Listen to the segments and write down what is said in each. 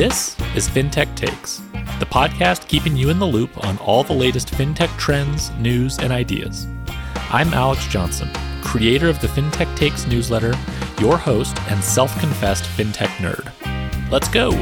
This is FinTech Takes, the podcast keeping you in the loop on all the latest FinTech trends, news, and ideas. I'm Alex Johnson, creator of the FinTech Takes newsletter, your host, and self confessed FinTech nerd. Let's go!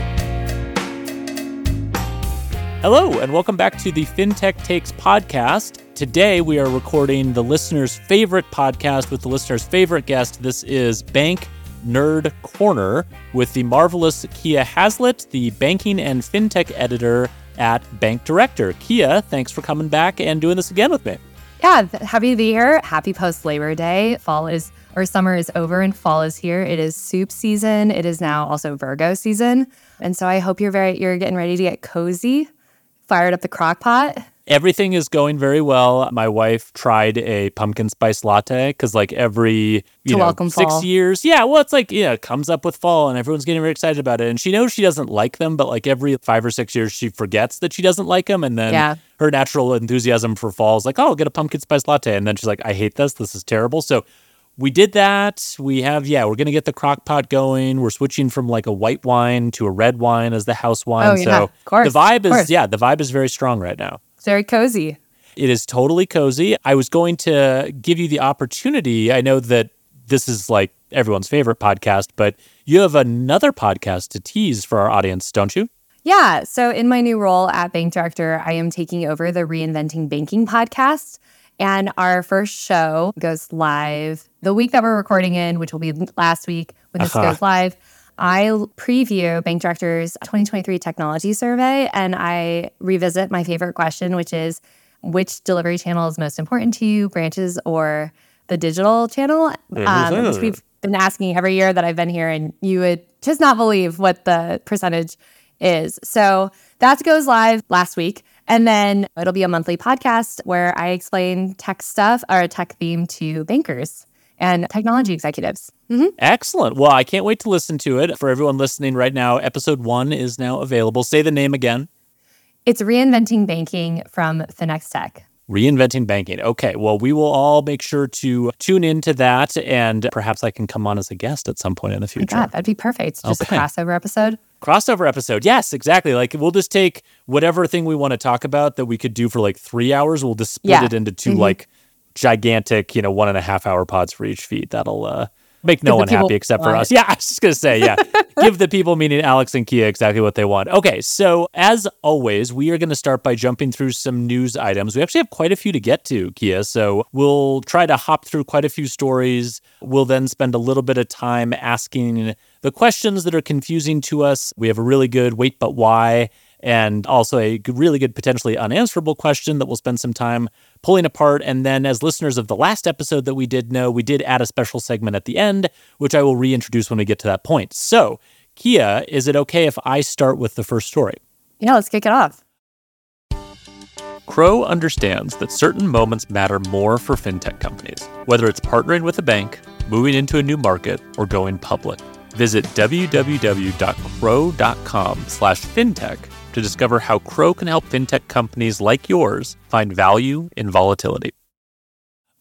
Hello, and welcome back to the FinTech Takes podcast. Today, we are recording the listener's favorite podcast with the listener's favorite guest. This is Bank Nerd Corner with the marvelous Kiah Haslett, the banking and fintech editor at Bank Director. Kiah, thanks for coming back and doing this again with me. Yeah, happy to be here. Happy post Labor Day. Fall is or summer is over and fall is here. It is soup season. It is now also Virgo season. And so I hope you're very you're getting ready to get cozy. Fired up the crock pot. Everything is going very well. My wife tried a pumpkin spice latte because, like, every you To know six fall. years, yeah. Well, it's like yeah, it comes up with fall, and everyone's getting very excited about it. And she knows she doesn't like them, but like every five or six years, she forgets that she doesn't like them, and then Yeah. her natural enthusiasm for fall is like, oh, I'll get a pumpkin spice latte, and then she's like, I hate this. This is terrible. So. We did that. We have, yeah, we're going to get the crock pot going. We're switching from like a white wine to a red wine as the house wine. Oh, yeah, so of course, the vibe is, yeah, the vibe is very strong right now. It's very cozy. It is totally cozy. I was going to give you the opportunity. I know that this is like everyone's favorite podcast, but you have another podcast to tease for our audience, don't you? Yeah. So, in my new role at Bank Director, I am taking over the Reinventing Banking podcast. And our first show goes live the week that we're recording in, which will be last week when this Uh-huh. goes live. I preview Bank Director's 2023 technology survey and I revisit my favorite question, which is which delivery channel is most important to you, branches or the digital channel? Um, which we've been asking every year that I've been here, and you would just not believe what the percentage is. So that goes live last week. And then it'll be a monthly podcast where I explain tech stuff or a tech theme to bankers and technology executives. Excellent. Well, I can't wait to listen to it. For everyone listening right now, episode one is now available. Say the name again. It's reinventing banking from FinXTech. Reinventing banking. Okay. Well, we will all make sure to tune into that, and perhaps I can come on as a guest at some point in the future. God, that'd be perfect. Just Okay. a crossover episode. crossover episode. Yes, exactly. Like we'll just take whatever thing we want to talk about that we could do for like three hours. We'll just split Yeah. it into 2 Mhm. like gigantic, you know, one and a half hour pods for each feed. That'll uh, make no one happy except for us. Yeah, I was just gonna say, yeah, give the people, meaning Alex and Kiah, exactly what they want. Okay, so as always, we are going to start by jumping through some news items. We actually have quite a few to get to, Kiah. So we'll try to hop through quite a few stories. We'll then spend a little bit of time asking the questions that are confusing to us. We have a really good wait, but why? And also a really good, potentially unanswerable question that we'll spend some time pulling apart. And then, as listeners of the last episode that we did know, we did add a special segment at the end, which I will reintroduce when we get to that point. So, Kiah, is it okay if I start with the first story? Yeah, let's kick it off. Crowe understands that certain moments matter more for fintech companies, whether it's partnering with a bank, moving into a new market, or going public. Visit www.crowe.com slash fintech to discover how Crowe can help fintech companies like yours find value in volatility.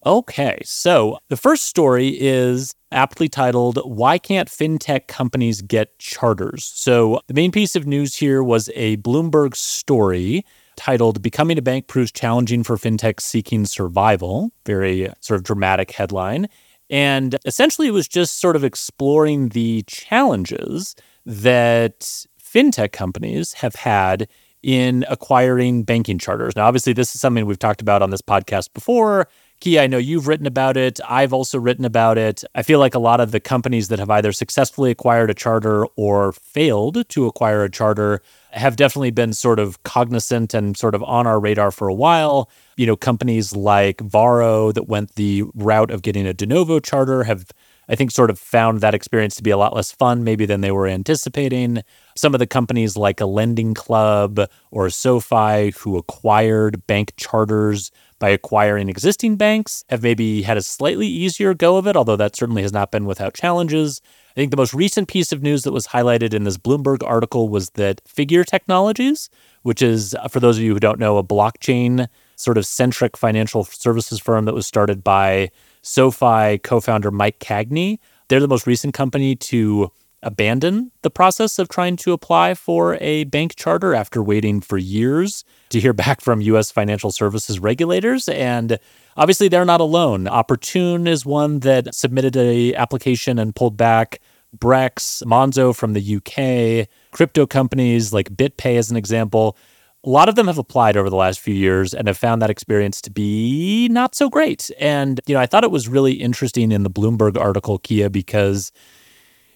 Okay, so the first story is aptly titled Why Can't FinTech Companies Get Charters? So the main piece of news here was a Bloomberg story titled Becoming a Bank Proves Challenging for FinTech Seeking Survival. Very sort of dramatic headline. And essentially, it was just sort of exploring the challenges that fintech companies have had in acquiring banking charters. Now, obviously, this is something we've talked about on this podcast before. Kiah, I know you've written about it. I've also written about it. I feel like a lot of the companies that have either successfully acquired a charter or failed to acquire a charter have definitely been sort of cognizant and sort of on our radar for a while. You know, companies like Varo that went the route of getting a de novo charter have I think sort of found that experience to be a lot less fun maybe than they were anticipating. Some of the companies like a lending club or SoFi who acquired bank charters by acquiring existing banks have maybe had a slightly easier go of it, although that certainly has not been without challenges. I think the most recent piece of news that was highlighted in this Bloomberg article was that Figure Technologies, which is, uh, for those of you who don't know, a blockchain sort of centric financial services firm that was started by SoFi co founder Mike Cagney. They're the most recent company to abandon the process of trying to apply for a bank charter after waiting for years to hear back from US financial services regulators and obviously they're not alone. Oportun is one that submitted a application and pulled back. Brex, Monzo from the UK, crypto companies like BitPay as an example. A lot of them have applied over the last few years and have found that experience to be not so great. And, you know, I thought it was really interesting in the Bloomberg article, Kiah, because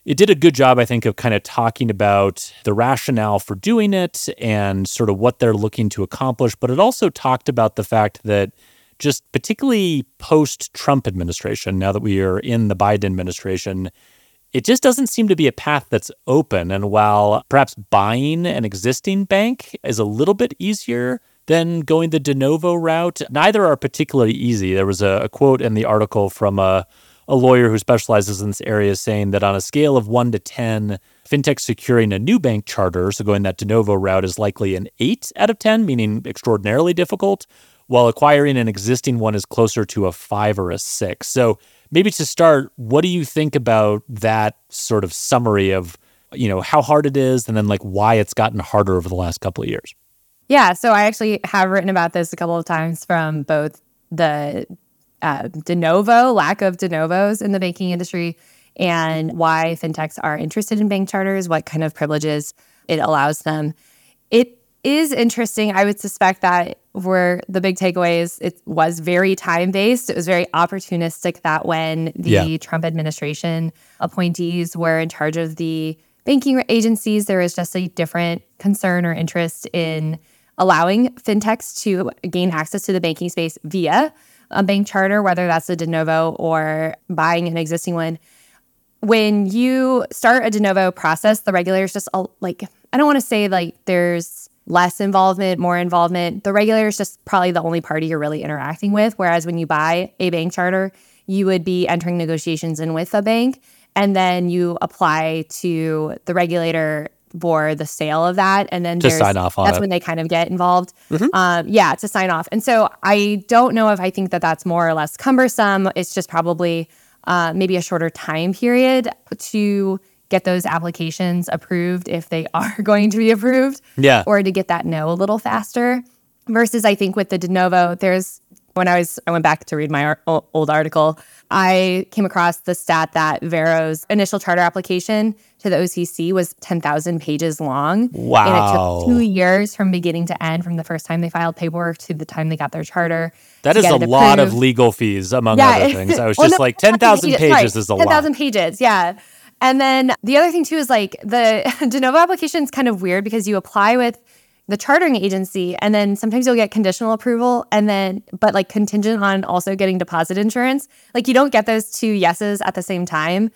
it did a good job, I think, of kind of talking about the rationale for doing it and sort of what they're looking to accomplish. But it also talked about the fact that just particularly post Trump administration, now that we are in the Biden administration, it just doesn't seem to be a path that's open. And while perhaps buying an existing bank is a little bit easier than going the de novo route, neither are particularly easy. There was a, a quote in the article from a a lawyer who specializes in this area is saying that on a scale of one to 10, fintech securing a new bank charter, so going that de novo route, is likely an eight out of 10, meaning extraordinarily difficult, while acquiring an existing one is closer to a five or a six. So maybe to start, what do you think about that sort of summary of, you know, how hard it is and then like why it's gotten harder over the last couple of years? Yeah, so I actually have written about this a couple of times from both the uh, de novo, lack of de novos in the banking industry, and why fintechs are interested in bank charters, what kind of privileges it allows them. It is interesting. I would suspect that were the big takeaways, it was very time based. It was very opportunistic that when the yeah. Trump administration appointees were in charge of the banking agencies, there was just a different concern or interest in allowing fintechs to gain access to the banking space via a bank charter, whether that's a de novo or buying an existing one. When you start a de novo process, the regulators just like, I don't want to say like there's less involvement, more involvement. The regulator is just probably the only party you're really interacting with. Whereas when you buy a bank charter, you would be entering negotiations in with a bank and then you apply to the regulator for the sale of that, and then to sign off on that's it. when they kind of get involved. Mm-hmm. Um, yeah, to sign off. And so I don't know if I think that that's more or less cumbersome. It's just probably uh, maybe a shorter time period to get those applications approved if they are going to be approved. Yeah, or to get that no a little faster. Versus, I think with the de novo, there's when I was I went back to read my ar- old article, I came across the stat that Varo's initial charter application to the OCC was 10,000 pages long. Wow. And it took 2 years from beginning to end from the first time they filed paperwork to the time they got their charter. That is a lot of legal fees among yeah. other things. I was well, just no, like 10,000 pages is a 10, lot. 10,000 pages, yeah. And then the other thing too is like the de novo application is kind of weird because you apply with the chartering agency and then sometimes you'll get conditional approval and then but like contingent on also getting deposit insurance like you don't get those two yeses at the same time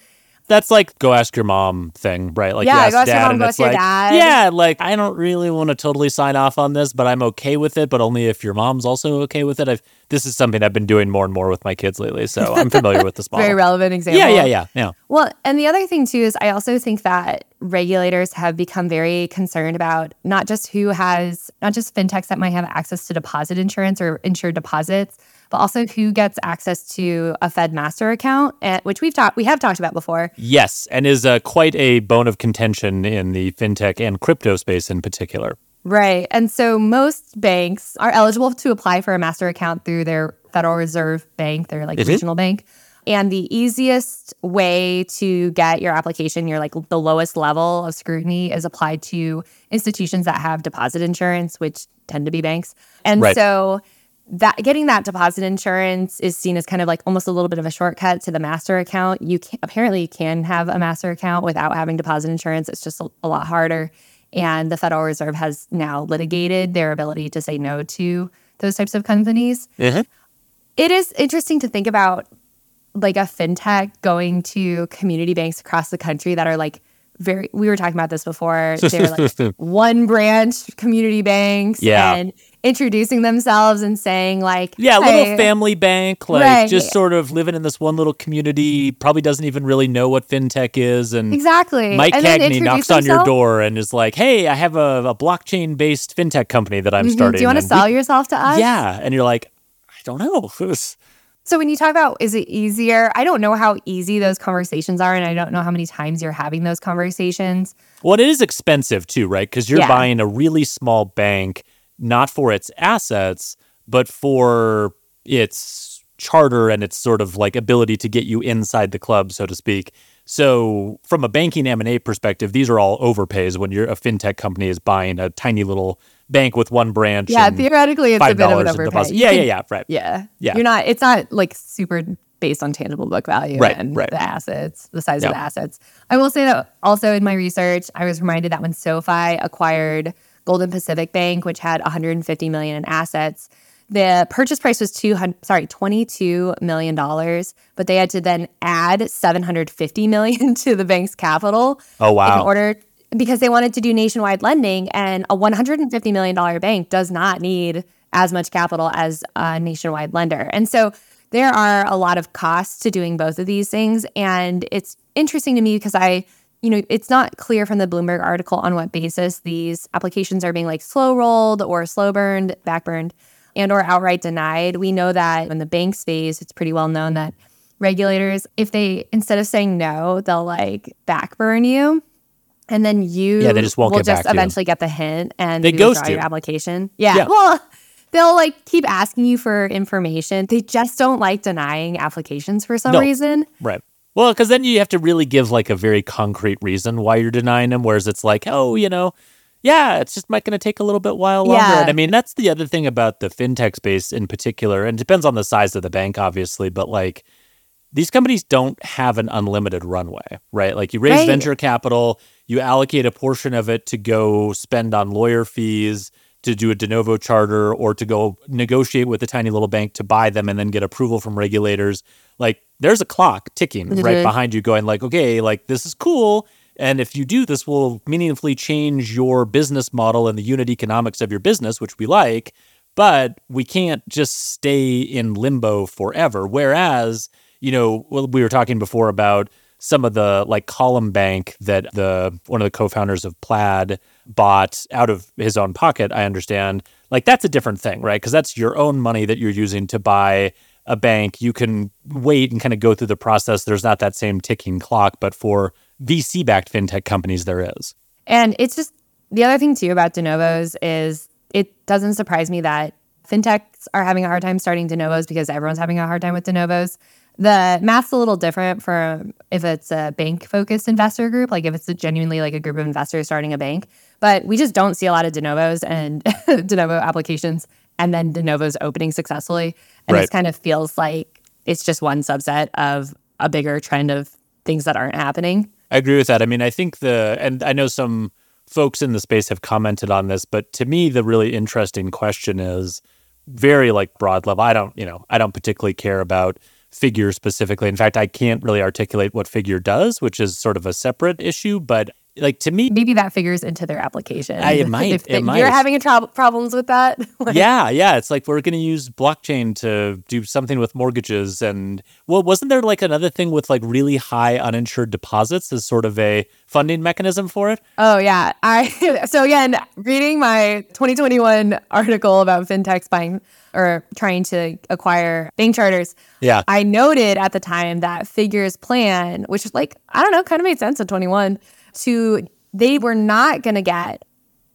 that's like go ask your mom thing, right? Like yeah, ask go ask dad, your mom, go ask your like, dad. yeah, like I don't really want to totally sign off on this, but I'm okay with it. But only if your mom's also okay with it. I've this is something I've been doing more and more with my kids lately, so I'm familiar with this model. Very relevant example. Yeah, yeah, yeah, yeah. Well, and the other thing too is I also think that regulators have become very concerned about not just who has not just fintechs that might have access to deposit insurance or insured deposits but also who gets access to a Fed master account, eh, which we've talked we have talked about before. Yes, and is uh, quite a bone of contention in the fintech and crypto space in particular. Right. And so most banks are eligible to apply for a master account through their Federal Reserve Bank, their like regional bank. And the easiest way to get your application, your like the lowest level of scrutiny is applied to institutions that have deposit insurance, which tend to be banks. And right. so that getting that deposit insurance is seen as kind of like almost a little bit of a shortcut to the master account. You can, apparently can have a master account without having deposit insurance. It's just a, a lot harder. And the Federal Reserve has now litigated their ability to say no to those types of companies. Mm-hmm. It is interesting to think about like a fintech going to community banks across the country that are like very we were talking about this before. They're like one branch community banks yeah. and introducing themselves and saying like yeah hey, little family bank like right. just sort of living in this one little community probably doesn't even really know what fintech is. And exactly. Mike and cagney knocks on your door and is like hey i have a, a blockchain based fintech company that i'm mm-hmm. starting do you want to sell we, yourself to us? Yeah. And you're like i don't know So when you talk about is it easier, I don't know how easy those conversations are, and I don't know how many times you're having those conversations. Well, it is expensive too, right? Because you're Yeah. buying a really small bank, not for its assets, but for its charter and its sort of like ability to get you inside the club, so to speak. So, from a banking M and A perspective, these are all overpays when you're a fintech company is buying a tiny little bank with one branch. Yeah, theoretically, it's a bit of an overpay. deposit. Yeah, yeah, yeah, right. Yeah. Yeah. You're not, it's not like super based on tangible book value Right, and right. the assets, the size Yeah. of the assets. I will say that also in my research, I was reminded that when SoFi acquired Golden Pacific Bank, which had 150 million in assets, the purchase price was 200 sorry 22 million dollars but they had to then add 750 million to the bank's capital Oh wow. in order because they wanted to do nationwide lending and a 150 million dollar bank does not need as much capital as a nationwide lender. And so there are a lot of costs to doing both of these things. And it's interesting to me because i you know it's not clear from the bloomberg article on what basis these applications are being like slow rolled or slow burned back burned, and or outright denied. We know that in the bank space it's pretty well known that regulators if they instead of saying no they'll like backburn you and then you Yeah, they just won't will get just eventually get the hint and They ghost you. your application. Yeah. Yeah. Well, they'll like keep asking you for information. They just don't like denying applications for some No. reason. Right. Well, because then you have to really give like a very concrete reason why you're denying them, whereas it's like, oh, you know, yeah, it's just might going to take a little bit while longer. Yeah. And I mean, that's the other thing about the fintech space in particular, and it depends on the size of the bank, obviously, but like these companies don't have an unlimited runway, right? Like you raise Right. venture capital, you allocate a portion of it to go spend on lawyer fees, to do a de novo charter, or to go negotiate with a tiny little bank to buy them and then get approval from regulators. Like there's a clock ticking right Mhm. behind you going like, okay, like this is cool. And if you do, this will meaningfully change your business model and the unit economics of your business, which we like. But we can't just stay in limbo forever. Whereas, you know, we were talking before about some of the like column bank that the one of the co-founders of Plaid bought out of his own pocket, I understand. Like that's a different thing, right? Because that's your own money that you're using to buy a bank. You can wait and kind of go through the process. There's not that same ticking clock, but for VC backed fintech companies, there is. And it's just the other thing too about de novos is it doesn't surprise me that fintechs are having a hard time starting de novos because everyone's having a hard time with de novos. The math's a little different from if it's a bank focused investor group, like if it's a genuinely like a group of investors starting a bank. But we just don't see a lot of de novos and de novo applications and then de novos opening successfully. And Right. this kind of feels like it's just one subset of a bigger trend of things that aren't happening. I agree with that. I mean, I think the, and I know some folks in the space have commented on this, but to me, the really interesting question is very like broad level. I don't, you know, I don't particularly care about figure specifically. In fact, I can't really articulate what figure does, which is sort of a separate issue. But like to me, maybe that figures into their application. I- it might, If it might. you're having a troub- problems with that, like, yeah, yeah, it's like we're going to use blockchain to do something with mortgages, and well, wasn't there like another thing with like really high uninsured deposits as sort of a funding mechanism for it? Oh yeah. I so again, reading my 2021 article about fintechs buying or trying to acquire bank charters, Yeah, I noted at the time that Figure's plan, which like I don't know, kind of made sense in 21, to they were not going to get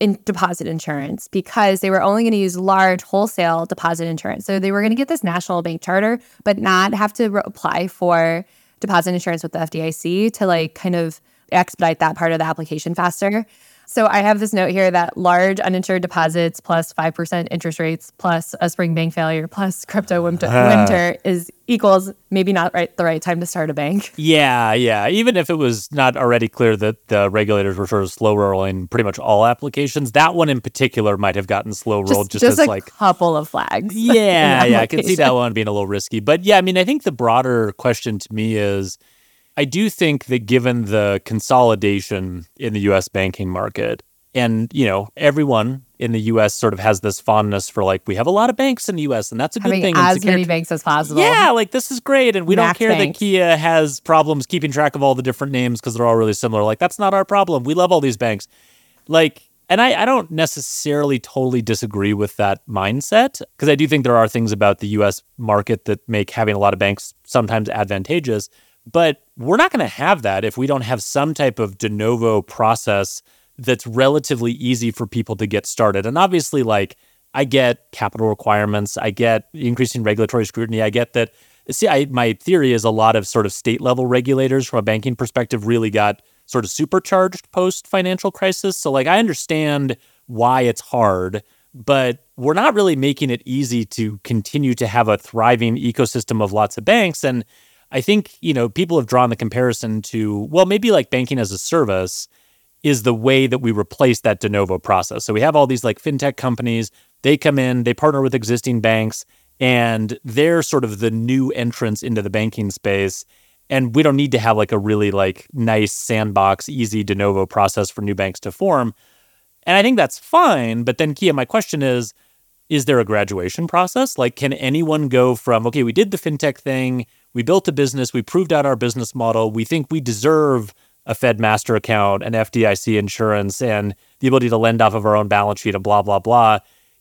in deposit insurance because they were only going to use large wholesale deposit insurance. So they were going to get this national bank charter, but not have to re- apply for deposit insurance with the FDIC to like kind of expedite that part of the application faster. So I have this note here that large uninsured deposits plus 5% interest rates plus a spring bank failure plus crypto winter, ah. winter is equals maybe not right the right time to start a bank. yeah, yeah. Even if it was not already clear that the regulators were sort of slow rolling pretty much all applications, that one in particular might have gotten slow rolled just, just as a like a couple of flags. Yeah, yeah, I can see that one being a little risky. But yeah, I mean, I think the broader question to me is I do think that given the consolidation in the US banking market, and you know, everyone in the US sort of has this fondness for like, we have a lot of banks in the US, and that's a good Having thing. and as many banks as possible. yeah, like this is great, and we don't care banks. that Kiah has problems keeping track of all the different names because they're all really similar. Like that's not our problem. We love all these banks. Like And I, I don't necessarily totally disagree with that mindset because I do think there are things about the US market that make having a lot of banks sometimes advantageous. But we're not going to have that if we don't have some type of de novo process that's relatively easy for people to get started. And obviously, like, I get capital requirements, I get increasing regulatory scrutiny, I get that. See, I, my theory is a lot of sort of state level regulators from a banking perspective really got sort of supercharged post financial crisis. So, like, I understand why it's hard, but we're not really making it easy to continue to have a thriving ecosystem of lots of banks. And I think, you know, people have drawn the comparison to, well, maybe like banking as a service is the way that we replace that de novo process. So we have all these like fintech companies, they come in, they partner with existing banks, and they're sort of the new entrance into the banking space. And we don't need to have like a really like nice sandbox, easy de novo process for new banks to form. And I think that's fine. But then, Kiah, my question is is there a graduation process? Like, can anyone go from, okay, we did the fintech thing, we built a business, we proved out our business model, we think we deserve a Fed master account, an FDIC insurance, and the ability to lend off of our own balance sheet and blah, blah, blah.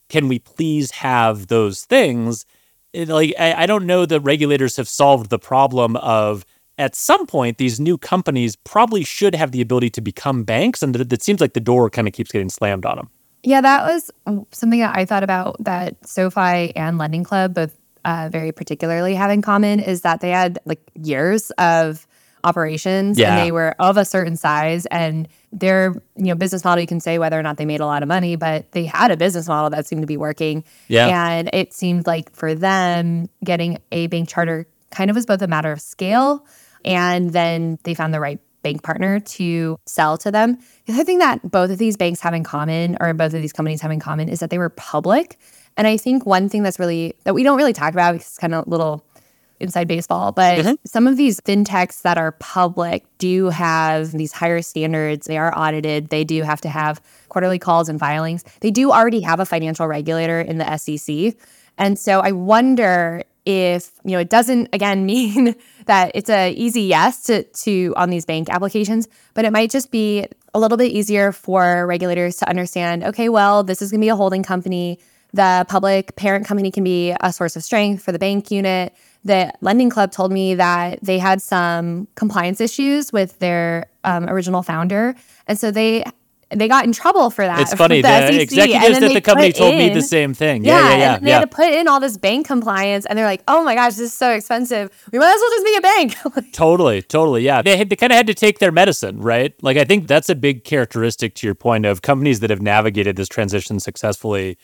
Can we please have those things? It, like, I, I don't know that regulators have solved the problem of at some point, these new companies probably should have the ability to become banks. And it seems like the door kind of keeps getting slammed on them. Yeah, that was something that I thought about that SoFi and Lending Club both uh, very particularly have in common is that they had like years of operations yeah. and they were of a certain size and their you know business model you can say whether or not they made a lot of money but they had a business model that seemed to be working yeah. and it seemed like for them getting a bank charter kind of was both a matter of scale and then they found the right bank partner to sell to them the other thing that both of these banks have in common or both of these companies have in common is that they were public and i think one thing that's really that we don't really talk about because it's kind of a little inside baseball, but mm-hmm. some of these fintechs that are public do have these higher standards. They are audited. They do have to have quarterly calls and filings. They do already have a financial regulator in the SEC. And so I wonder if, you know, it doesn't again mean that it's a easy yes to, to on these bank applications, but it might just be a little bit easier for regulators to understand, okay, well, this is going to be a holding company. The public parent company can be a source of strength for the bank unit the lending club told me that they had some compliance issues with their um, original founder and so they they got in trouble for that. It's funny. The, the executives at the company told in, me the same thing. Yeah, yeah, yeah. yeah and they yeah. had to put in all this bank compliance, and they're like, "Oh my gosh, this is so expensive. We might as well just be a bank." totally, totally. Yeah, they had, they kind of had to take their medicine, right? Like, I think that's a big characteristic to your point of companies that have navigated this transition successfully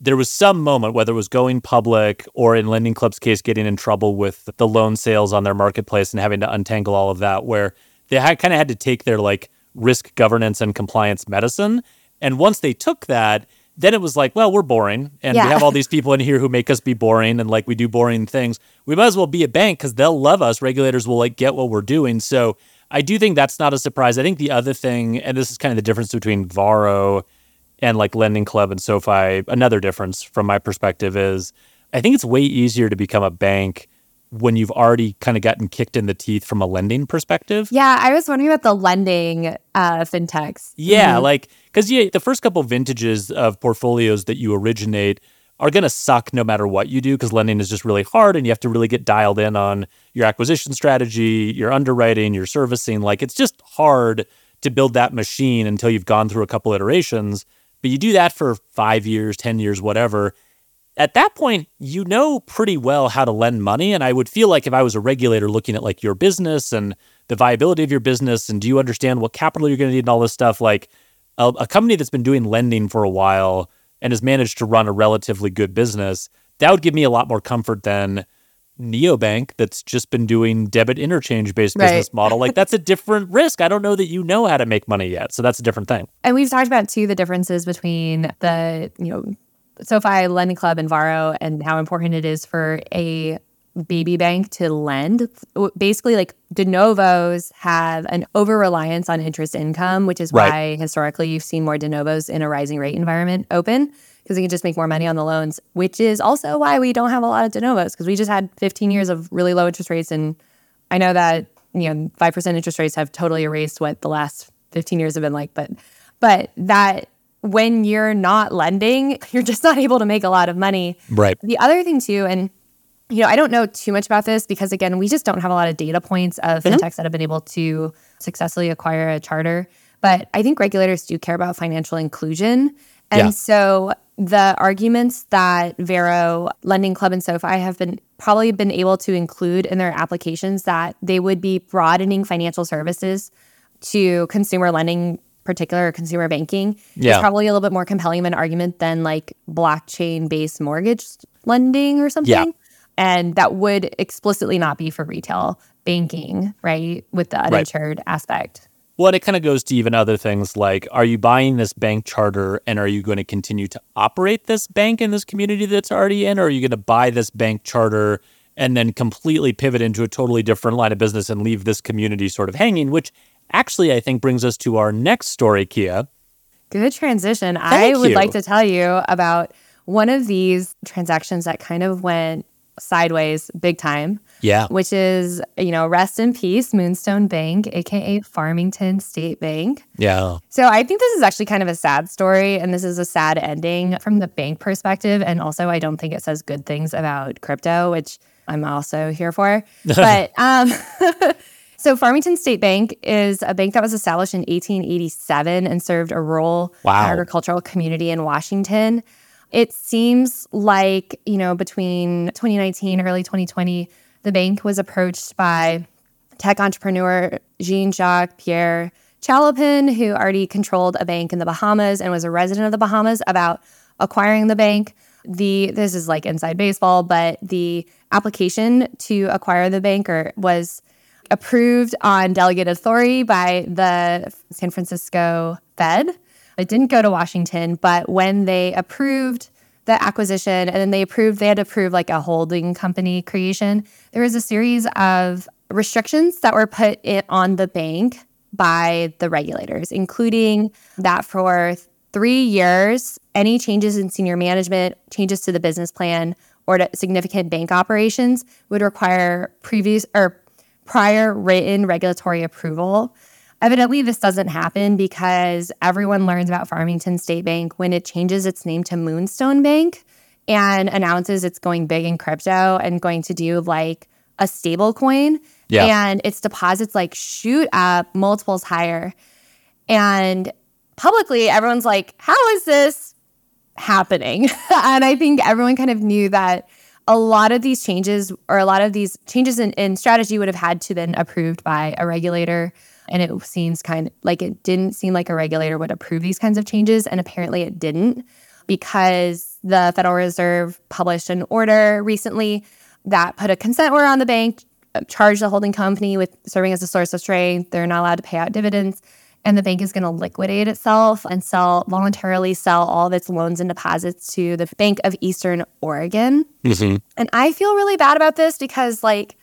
there was some moment, whether it was going public or in Lending Club's case, getting in trouble with the loan sales on their marketplace and having to untangle all of that, where they had, kind of had to take their like risk governance and compliance medicine. And once they took that, then it was like, well, we're boring, and yeah. we have all these people in here who make us be boring, and like we do boring things. We might as well be a bank because they'll love us. Regulators will like get what we're doing. So I do think that's not a surprise. I think the other thing, and this is kind of the difference between Varo and like Lending Club and SoFi, another difference from my perspective is I think it's way easier to become a bank when you've already kind of gotten kicked in the teeth from a lending perspective. Yeah, I was wondering about the lending uh, fintechs. Yeah, mm-hmm. like because yeah, the first couple vintages of portfolios that you originate are going to suck no matter what you do because lending is just really hard and you have to really get dialed in on your acquisition strategy, your underwriting, your servicing. Like it's just hard to build that machine until you've gone through a couple iterations. But you do that for five years, 10 years, whatever. At that point, you know pretty well how to lend money. And I would feel like if I was a regulator looking at like your business and the viability of your business, and do you understand what capital you're going to need and all this stuff, like a, a company that's been doing lending for a while and has managed to run a relatively good business, that would give me a lot more comfort than neobank that's just been doing debit interchange based right. business model like that's a different risk i don't know that you know how to make money yet so that's a different thing and we've talked about too the differences between the you know sofi lending club and varo and how important it is for a baby bank to lend basically like de novos have an over reliance on interest income which is right. why historically you've seen more de novos in a rising rate environment open because they can just make more money on the loans, which is also why we don't have a lot of de novos because we just had 15 years of really low interest rates. And I know that, you know, 5% interest rates have totally erased what the last 15 years have been like, but, but that when you're not lending, you're just not able to make a lot of money. Right. The other thing too, and you know, I don't know too much about this because again, we just don't have a lot of data points of mm-hmm. fintechs that have been able to successfully acquire a charter. But I think regulators do care about financial inclusion. And yeah. so the arguments that Varo, Lending Club, and SoFi have been probably been able to include in their applications that they would be broadening financial services to consumer lending, particular consumer banking, yeah. is probably a little bit more compelling of an argument than like blockchain based mortgage lending or something. Yeah. And that would explicitly not be for retail banking, right? With the uninsured right. aspect. Well, and it kind of goes to even other things like are you buying this bank charter and are you going to continue to operate this bank in this community that's already in, or are you going to buy this bank charter and then completely pivot into a totally different line of business and leave this community sort of hanging, which actually I think brings us to our next story, Kiah. Good transition. Thank I would you. like to tell you about one of these transactions that kind of went sideways big time. Yeah. Which is, you know, rest in peace, Moonstone Bank, AKA Farmington State Bank. Yeah. So I think this is actually kind of a sad story. And this is a sad ending from the bank perspective. And also, I don't think it says good things about crypto, which I'm also here for. but, um, So, Farmington State Bank is a bank that was established in 1887 and served a rural wow. agricultural community in Washington. It seems like, you know, between 2019, early 2020, the bank was approached by tech entrepreneur Jean Jacques Pierre Chalopin, who already controlled a bank in the Bahamas and was a resident of the Bahamas, about acquiring the bank. The this is like inside baseball, but the application to acquire the bank or was approved on delegated authority by the San Francisco Fed. It didn't go to Washington, but when they approved the acquisition and then they approved, they had to approve like a holding company creation, there was a series of restrictions that were put on the bank by the regulators, including that for three years, any changes in senior management, changes to the business plan, or to significant bank operations would require previous or prior written regulatory approval. Evidently, this doesn't happen because everyone learns about Farmington State Bank when it changes its name to Moonstone Bank and announces it's going big in crypto and going to do like a stable coin. Yeah. And its deposits like shoot up multiples higher. And publicly, everyone's like, how is this happening? and I think everyone kind of knew that a lot of these changes or a lot of these changes in, in strategy would have had to been approved by a regulator and it seems kind of like it didn't seem like a regulator would approve these kinds of changes. And apparently it didn't because the Federal Reserve published an order recently that put a consent order on the bank, uh, charged the holding company with serving as a source of strength. They're not allowed to pay out dividends. And the bank is going to liquidate itself and sell voluntarily sell all of its loans and deposits to the Bank of Eastern Oregon. Mm-hmm. And I feel really bad about this because, like,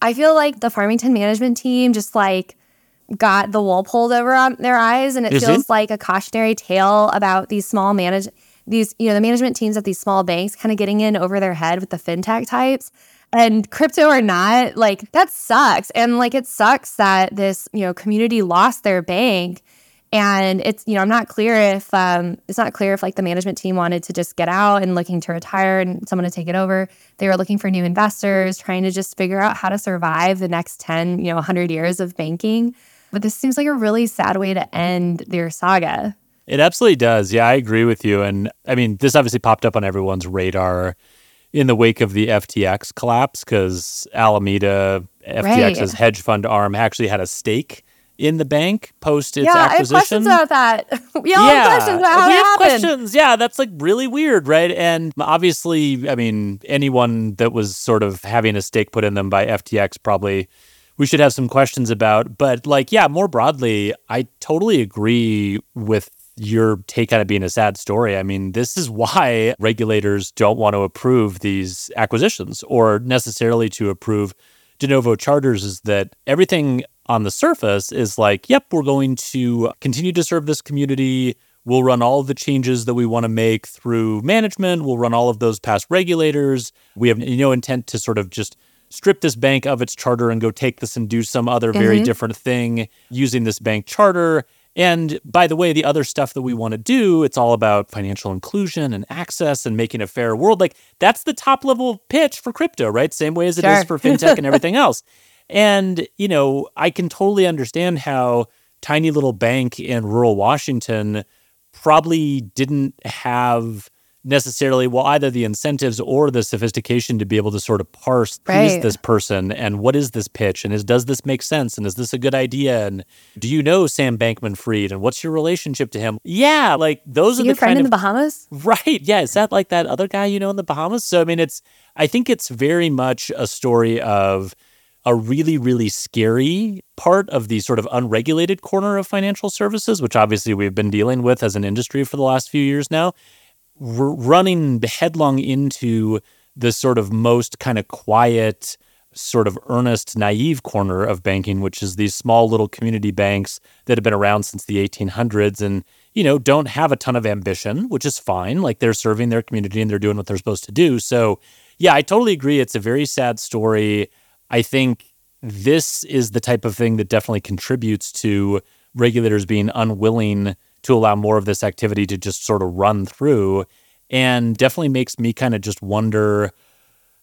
I feel like the Farmington management team just like got the wool pulled over on their eyes and it Is feels it? like a cautionary tale about these small manage these you know the management teams at these small banks kind of getting in over their head with the fintech types. And crypto or not like that sucks. And like it sucks that this you know community lost their bank. And it's you know i'm not clear if um, it's not clear if like the management team wanted to just get out and looking to retire and someone to take it over. They were looking for new investors trying to just figure out how to survive the next 10 you know 100 years of banking but this seems like a really sad way to end their saga. It absolutely does. Yeah, I agree with you. And I mean, this obviously popped up on everyone's radar in the wake of the FTX collapse because Alameda, FTX's right. hedge fund arm, actually had a stake in the bank post its yeah, acquisition. I have questions about that. we all yeah, have questions about how we have questions. Yeah, that's like really weird, right? And obviously, I mean, anyone that was sort of having a stake put in them by FTX probably we should have some questions about. But like, yeah, more broadly, I totally agree with your take on it being a sad story. I mean, this is why regulators don't want to approve these acquisitions or necessarily to approve de novo charters is that everything on the surface is like, yep, we're going to continue to serve this community. We'll run all the changes that we want to make through management. We'll run all of those past regulators. We have no intent to sort of just strip this bank of its charter and go take this and do some other very mm-hmm. different thing using this bank charter. And by the way, the other stuff that we want to do, it's all about financial inclusion and access and making a fair world. Like that's the top level pitch for crypto, right? Same way as it Sure. is for fintech and everything else. And, you know, I can totally understand how tiny little bank in rural Washington probably didn't have necessarily well either the incentives or the sophistication to be able to sort of parse who's this person and what is this pitch and is does this make sense and is this a good idea and do you know Sam Bankman Fried and what's your relationship to him? Yeah, like those Are are the friend kind in of the Bahamas? Right. Yeah. Is that like that other guy you know in the Bahamas? So, I mean, it's, I think it's very much a story of a really, really scary part of the sort of unregulated corner of financial services, which obviously we've been dealing with as an industry for the last few years now. We're running headlong into the sort of most kind of quiet, sort of earnest, naive corner of banking, which is these small little community banks that have been around since the 1800s and, you know, don't have a ton of ambition, which is fine. Like they're serving their community and they're doing what they're supposed to do. So, yeah, I totally agree. It's a very sad story. I think this is the type of thing that definitely contributes to regulators being unwilling to allow more of this activity to just sort of run through and definitely makes me kind of just wonder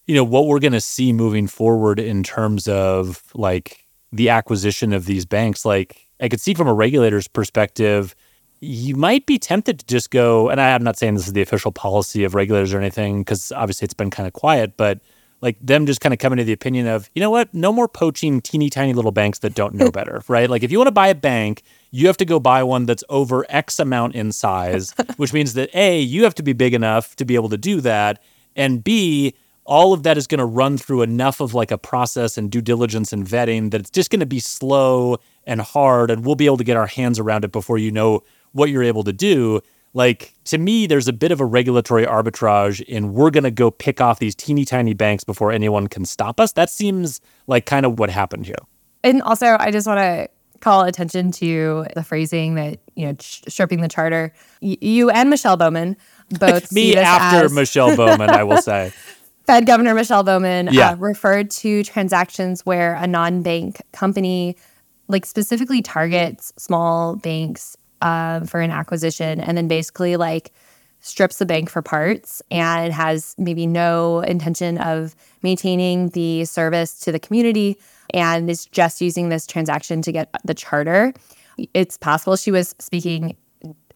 you know what we're going to see moving forward in terms of like the acquisition of these banks. Like i could see from a regulator's perspective you might be tempted to just go and i'm not saying this is the official policy of regulators or anything because obviously it's been kind of quiet but like them just kind of coming to the opinion of you know what? No more poaching teeny tiny little banks that don't know better right? Like if you want to buy a bank you have to go buy one that's over x amount in size which means that a you have to be big enough to be able to do that and b all of that is going to run through enough of like a process and due diligence and vetting that it's just going to be slow and hard and we'll be able to get our hands around it before you know what you're able to do like to me there's a bit of a regulatory arbitrage in we're going to go pick off these teeny tiny banks before anyone can stop us that seems like kind of what happened here And also, I just want to call attention to the phrasing that, you know, sh- stripping the charter. Y- you and Michelle Bowman both me after as michelle bowman i will say Fed Governor Michelle Bowman Yeah. uh, referred to transactions where a non-bank company, like specifically targets small banks uh, for an acquisition, and then basically like strips the bank for parts and has maybe no intention of maintaining the service to the community and is just using this transaction to get the charter. It's possible she was speaking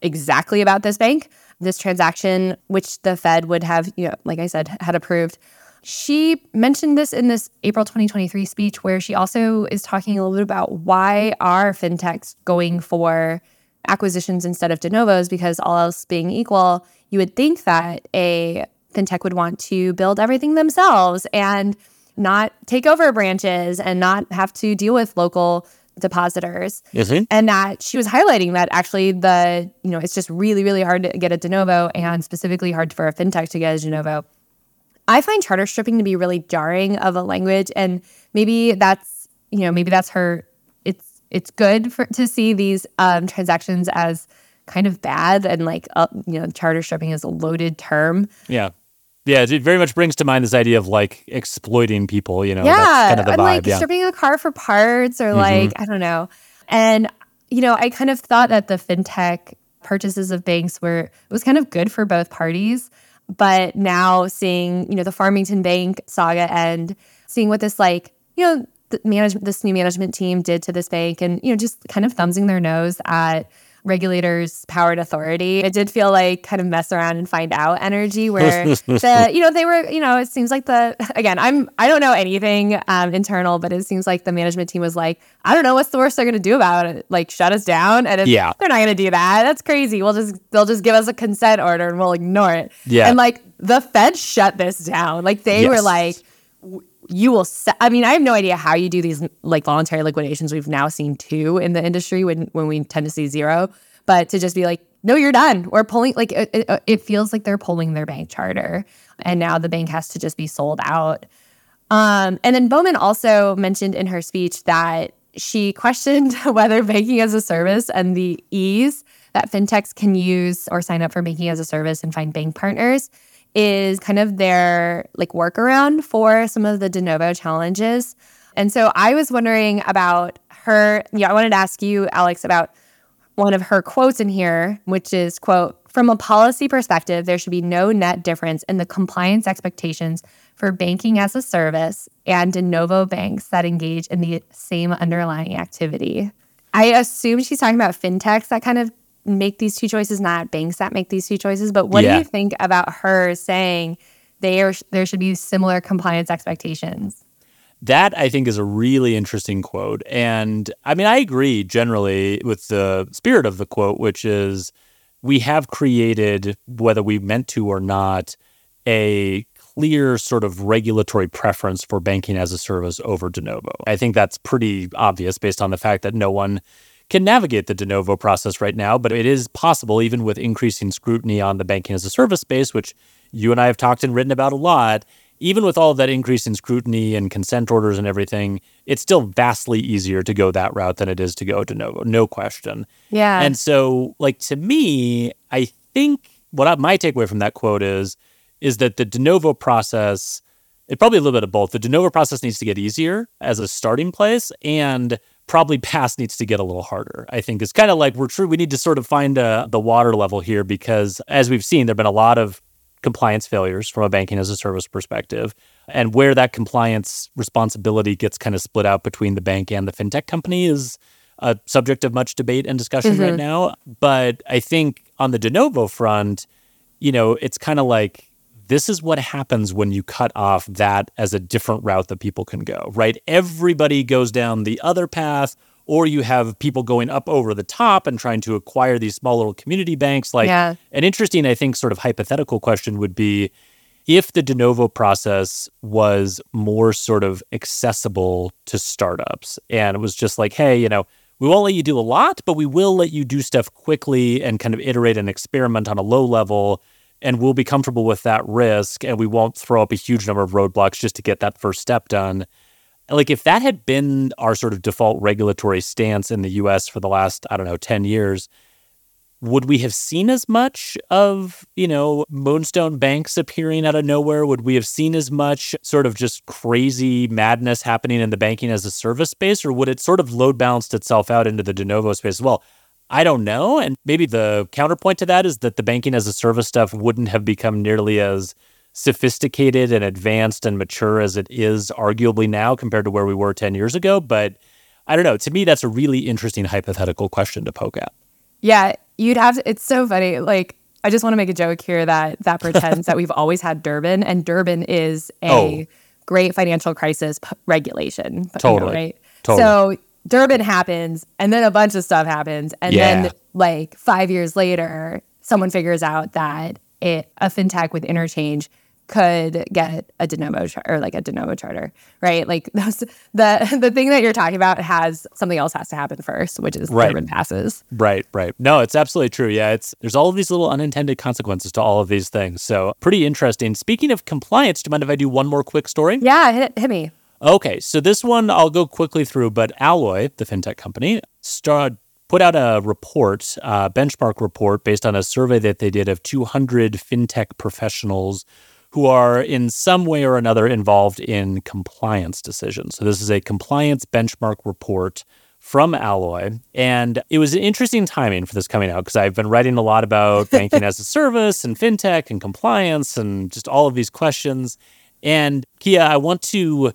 exactly about this bank, this transaction, which the Fed would have, you know, like I said, had approved. She mentioned this in this April 2023 speech, where she also is talking a little bit about why are fintechs going for acquisitions instead of de novos, because all else being equal, you would think that a fintech would want to build everything themselves and not take over branches and not have to deal with local depositors. He and that she was highlighting that actually the you know it's just really really hard to get a de novo and specifically hard for a fintech to get a de novo. I find charter stripping to be really jarring of a language and maybe that's you know maybe that's her it's good for to see these um, transactions as kind of bad and like uh, you know charter stripping is a loaded term yeah yeah it very much brings to mind this idea of like exploiting people you know yeah, that's kind of the and vibe like yeah stripping a car for parts or like I don't know. And you know, I kind of thought that the fintech purchases of banks were it was kind of good for both parties. But now seeing you know the Farmington Bank saga and seeing what this like you know the management this new management team did to this bank and you know just kind of thumbsing their nose at regulators power and authority. It did feel like kind of mess around and find out energy where the you know they were you know it seems like the again i'm i don't know anything um, internal but it seems like the management team was like i don't know what's the worst they're going to do about it. Like shut us down? And Yeah. they're not going to do that. That's crazy. We'll just they'll just give us a consent order and we'll ignore it. Yeah. and like the fed shut this down. Like they were like you will se- i mean i have no idea how you do these like voluntary liquidations. We've now seen two in the industry when when we tend to see zero. But to just be like no you're done. We're pulling like it, it, it feels like they're pulling their bank charter. And now the bank has to just be sold out. Um, and then bowman also mentioned in her speech that she questioned whether banking as a service and the ease that fintechs can use or sign up for banking as a service and find bank partners is kind of their like workaround for some of the de novo challenges. And so I was wondering about her. Yeah, I wanted to ask you, Alex, about one of her quotes in here, which is quote, from a policy perspective, there should be no net difference in the compliance expectations for banking as a service and de novo banks that engage in the same underlying activity. I assume she's talking about fintechs that kind of make these two choices, not banks that make these two choices. But what yeah. do you think about her saying there there should be similar compliance expectations? That I think is a really interesting quote. And I mean, I agree generally with the spirit of the quote, which is we have created, whether we meant to or not, a clear sort of regulatory preference for banking as a service over de novo. I think that's pretty obvious based on the fact that no one can navigate the de novo process right now, but it is possible, even with increasing scrutiny on the banking as a service space, which you and I have talked and written about a lot. Even with all that increase in scrutiny and consent orders and everything, it's still vastly easier to go that route than it is to go de novo, no question. Yeah. And so, like, to me, I think what I, my takeaway from that quote is, is that the de novo process, it probably a little bit of both. The de novo process needs to get easier as a starting place, and probably BaaS needs to get a little harder. I think it's kind of like we're true. We need to sort of find uh, the water level here because, as we've seen, there've been a lot of compliance failures from a banking as a service perspective, and where that compliance responsibility gets kind of split out between the bank and the fintech company is a subject of much debate and discussion mm-hmm. right now. But I think on the de novo front, you know, it's kind of like this is what happens when you cut off that as a different route that people can go, right? Everybody goes down the other path, or you have people going up over the top and trying to acquire these small little community banks. Like, yeah. an interesting, I think, sort of hypothetical question would be if the de novo process was more sort of accessible to startups and it was just like, hey, you know, we won't let you do a lot, but we will let you do stuff quickly and kind of iterate and experiment on a low level and we'll be comfortable with that risk and we won't throw up a huge number of roadblocks just to get that first step done. Like if that had been our sort of default regulatory stance in the US for the last, I don't know, 10 years, would we have seen as much of, you know, moonstone banks appearing out of nowhere? Would we have seen as much sort of just crazy madness happening in the banking as a service space? Or would it sort of load balanced itself out into the de novo space as well? I don't know. And maybe the counterpoint to that is that the banking as a service stuff wouldn't have become nearly as sophisticated and advanced and mature as it is arguably now compared to where we were 10 years ago. But I don't know. To me, that's a really interesting hypothetical question to poke at. Yeah, you'd have to, it's so funny. Like, I just want to make a joke here that that pretends that we've always had Durbin, and Durbin is a oh. great financial crisis p- regulation. Totally. You know, right? Totally. So Durbin happens, and then a bunch of stuff happens, and yeah. then like five years later, someone figures out that it a fintech with interchange could get a de novo char- or like a de novo charter, right? Like those, the the thing that you're talking about has something else has to happen first, which is right. Passes. Right, right. No, it's absolutely true. Yeah, it's there's all of these little unintended consequences to all of these things. So pretty interesting. Speaking of compliance, do you mind if I do one more quick story? Yeah, hit, hit me. Okay, so this one I'll go quickly through, but Alloy, the fintech company, start, put out a report, a benchmark report based on a survey that they did of 200 fintech professionals who are in some way or another involved in compliance decisions. So this is a compliance benchmark report from Alloy. And it was an interesting timing for this coming out because I've been writing a lot about banking as a service and fintech and compliance and just all of these questions. And Kiah, I want to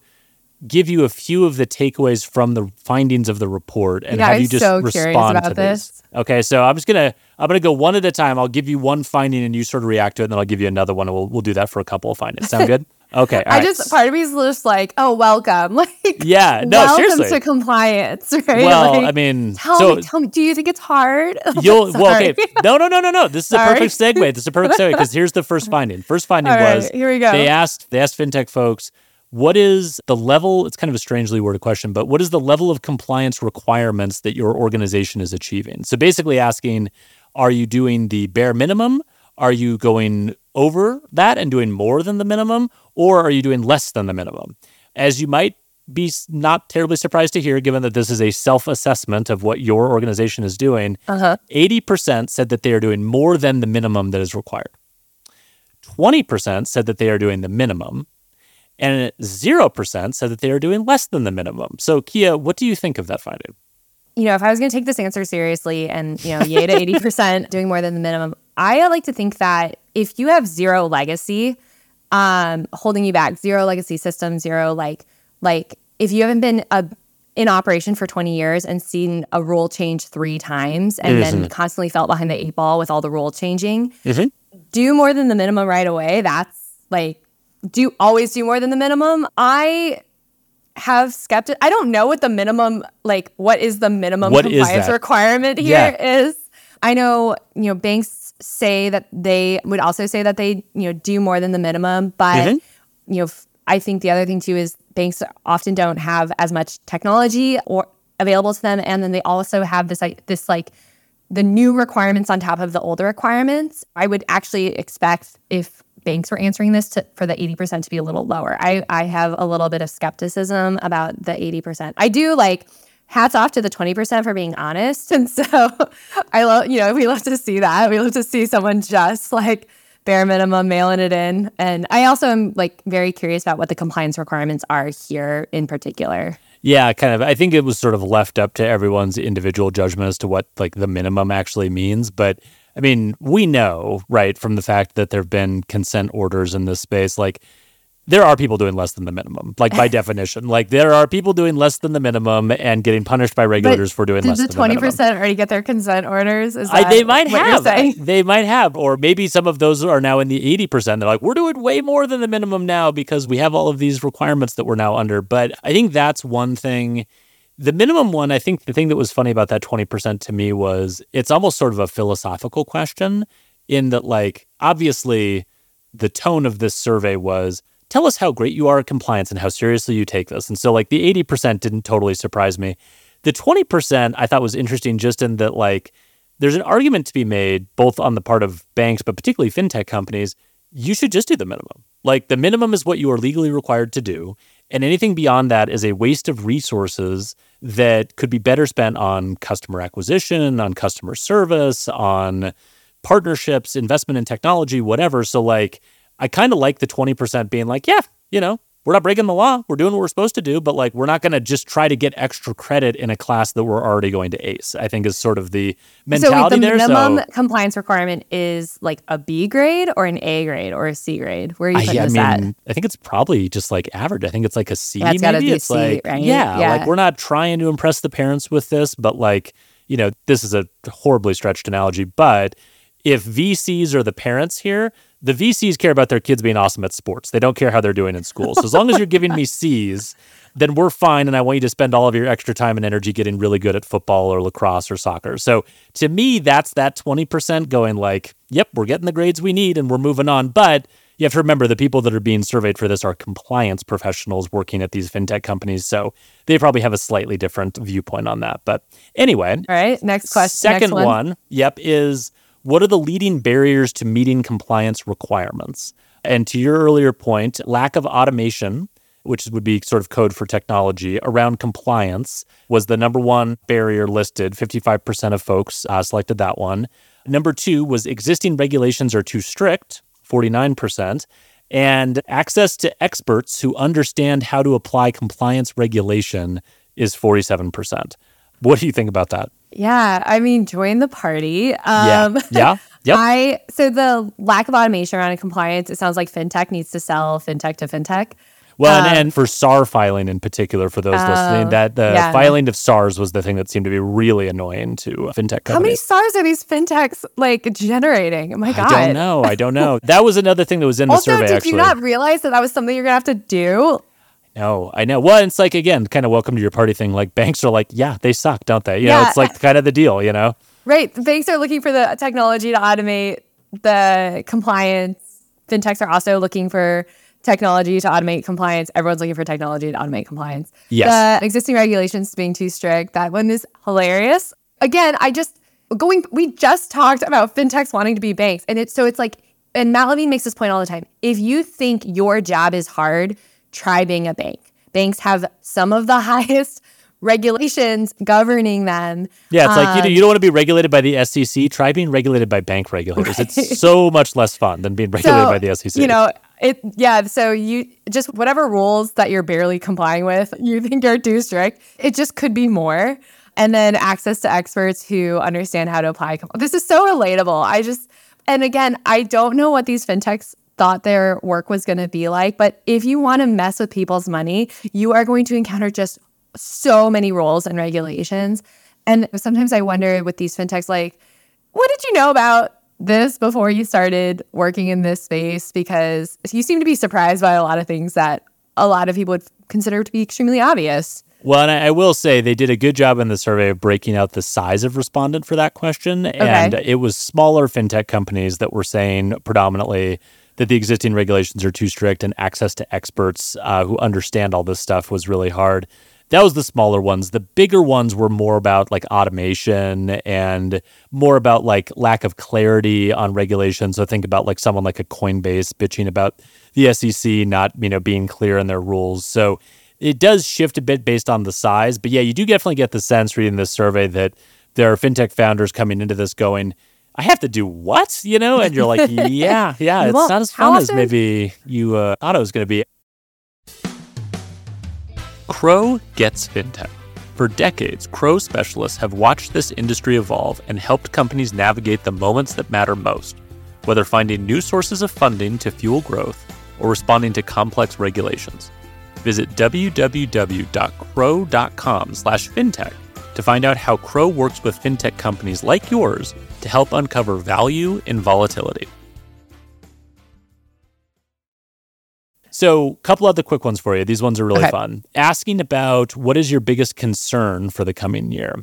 give you a few of the takeaways from the findings of the report and yeah, have you just so respond to this. These. Okay, so I'm just gonna I'm gonna go one at a time. I'll give you one finding and you sort of react to it, and then I'll give you another one, and we'll we'll do that for a couple of findings. Sound good? Okay. I right. just part of me is just like, oh, welcome. Like, yeah, no, welcome seriously. to compliance, right? Well, like, I mean, tell so, me, tell me, do you think it's hard? You'll well, okay. No, no, no, no, no. This is a perfect segue. This is a perfect segue because here's the first finding. First finding All was right, here we go. They asked they asked fintech folks what is the level? It's kind of a strangely worded question, but what is the level of compliance requirements that your organization is achieving? So basically asking, are you doing the bare minimum? Are you going over that and doing more than the minimum? Or are you doing less than the minimum? As you might be not terribly surprised to hear, given that this is a self assessment of what your organization is doing, uh-huh. 80% said that they are doing more than the minimum that is required. 20% said that they are doing the minimum and 0% said that they are doing less than the minimum. So, Kiah, what do you think of that finding? you know, if I was going to take this answer seriously and, you know, yay to 80% doing more than the minimum, I like to think that if you have zero legacy um, holding you back, zero legacy system, zero like, like if you haven't been a, in operation for 20 years and seen a rule change three times and mm-hmm. then constantly felt behind the eight ball with all the rule changing, mm-hmm. do more than the minimum right away. That's like, do always do more than the minimum. I have skeptic. I don't know what the minimum, like, what is the minimum what compliance requirement here yeah. is. I know, you know, banks say that they would also say that they, you know, do more than the minimum, but mm-hmm. you know, I think the other thing too is banks often don't have as much technology or available to them, and then they also have this like this like the new requirements on top of the older requirements. I would actually expect if banks were answering this to, for the 80% to be a little lower. I, I have a little bit of skepticism about the 80%. I do like hats off to the 20% for being honest. And so I love, you know, we love to see that. We love to see someone just like bare minimum mailing it in. And I also am like very curious about what the compliance requirements are here in particular. Yeah, kind of. I think it was sort of left up to everyone's individual judgment as to what like the minimum actually means. But I mean, we know, right, from the fact that there have been consent orders in this space, like there are people doing less than the minimum, like by definition. Like there are people doing less than the minimum and getting punished by regulators but for doing less than the than 20% the 20% already get their consent orders? Is I, they might have. They might have. Or maybe some of those are now in the 80%. They're like, we're doing way more than the minimum now because we have all of these requirements that we're now under. But I think that's one thing the minimum one, I think the thing that was funny about that 20% to me was it's almost sort of a philosophical question in that, like, obviously the tone of this survey was tell us how great you are at compliance and how seriously you take this. And so, like, the 80% didn't totally surprise me. The 20% I thought was interesting just in that, like, there's an argument to be made both on the part of banks, but particularly fintech companies. You should just do the minimum. Like, the minimum is what you are legally required to do. And anything beyond that is a waste of resources that could be better spent on customer acquisition, on customer service, on partnerships, investment in technology, whatever. So, like, I kind of like the 20% being like, yeah, you know, we're not breaking the law. We're doing what we're supposed to do, but like we're not going to just try to get extra credit in a class that we're already going to ace. I think is sort of the mentality so the there. minimum so, compliance requirement is like a B grade or an A grade or a C grade. Where are you putting I, I this mean, at? I think it's probably just like average. I think it's like a C. It's maybe it's C, like right? yeah, yeah, like we're not trying to impress the parents with this, but like you know, this is a horribly stretched analogy, but if VCs are the parents here, the VCs care about their kids being awesome at sports. They don't care how they're doing in school. So as long as you're giving me C's, then we're fine. And I want you to spend all of your extra time and energy getting really good at football or lacrosse or soccer. So to me, that's that 20% going like, yep, we're getting the grades we need and we're moving on. But you have to remember the people that are being surveyed for this are compliance professionals working at these fintech companies. So they probably have a slightly different viewpoint on that. But anyway. All right. Next question. Second next one. one, yep, is what are the leading barriers to meeting compliance requirements? And to your earlier point, lack of automation, which would be sort of code for technology around compliance, was the number one barrier listed. 55% of folks uh, selected that one. Number two was existing regulations are too strict, 49%. And access to experts who understand how to apply compliance regulation is 47%. What do you think about that? Yeah, I mean, join the party. Um, yeah, yeah. Yep. I so the lack of automation around compliance. It sounds like fintech needs to sell fintech to fintech. Well, um, and, and, for SAR filing in particular, for those uh, listening, that the yeah. filing of SARs was the thing that seemed to be really annoying to fintech companies. How many SARs are these fintechs like generating? Oh my god! I don't know. I don't know. that was another thing that was in also, the survey. Did actually. you not realize that that was something you're gonna have to do? No, I know. Well, it's like again, kind of welcome to your party thing. Like banks are like, yeah, they suck, don't they? You yeah. know, it's like kind of the deal, you know. Right. Banks are looking for the technology to automate the compliance. Fintechs are also looking for technology to automate compliance. Everyone's looking for technology to automate compliance. Yes. The existing regulations being too strict. That one is hilarious. Again, I just going. We just talked about fintechs wanting to be banks, and it's so it's like. And Matt Levine makes this point all the time. If you think your job is hard, try being a bank. Banks have some of the highest regulations governing them. Yeah, it's um, like you, you don't want to be regulated by the SEC. Try being regulated by bank regulators. Right. It's so much less fun than being regulated so, by the SEC. You know, it yeah. So you just whatever rules that you're barely complying with, you think are too strict. It just could be more. and then access to experts who understand how to apply. This is so relatable. I just, and again, I don't know what these fintechs thought their work was going to be like, but if you want to mess with people's money, you are going to encounter just so many rules and regulations. And sometimes I wonder with these fintechs, like, what did you know about this before you started working in this space? Because you seem to be surprised by a lot of things that a lot of people would consider to be extremely obvious. Well, and I, will say they did a good job in the survey of breaking out the size of respondent for that question. Okay. And it was smaller fintech companies that were saying predominantly that the existing regulations are too strict and access to experts uh, who understand all this stuff was really hard. That was the smaller ones. The bigger ones were more about like automation and more about like lack of clarity on regulations. So think about like someone like a Coinbase bitching about the SEC not, you know, being clear in their rules. So it does shift a bit based on the size. But yeah, you do definitely get the sense reading this survey that there are fintech founders coming into this going, I have to do what? You know? And you're like, yeah, yeah, it's well, not as fun as maybe you uh, thought it was going to be. Crowe gets fintech. For decades, Crowe specialists have watched this industry evolve and helped companies navigate the moments that matter most, whether finding new sources of funding to fuel growth or responding to complex regulations. Visit www.crowe.com slash fintech to find out how Crowe works with fintech companies like yours to help uncover value in volatility. So, a couple other quick ones for you. These ones are really okay. fun. Asking about what is your biggest concern for the coming year.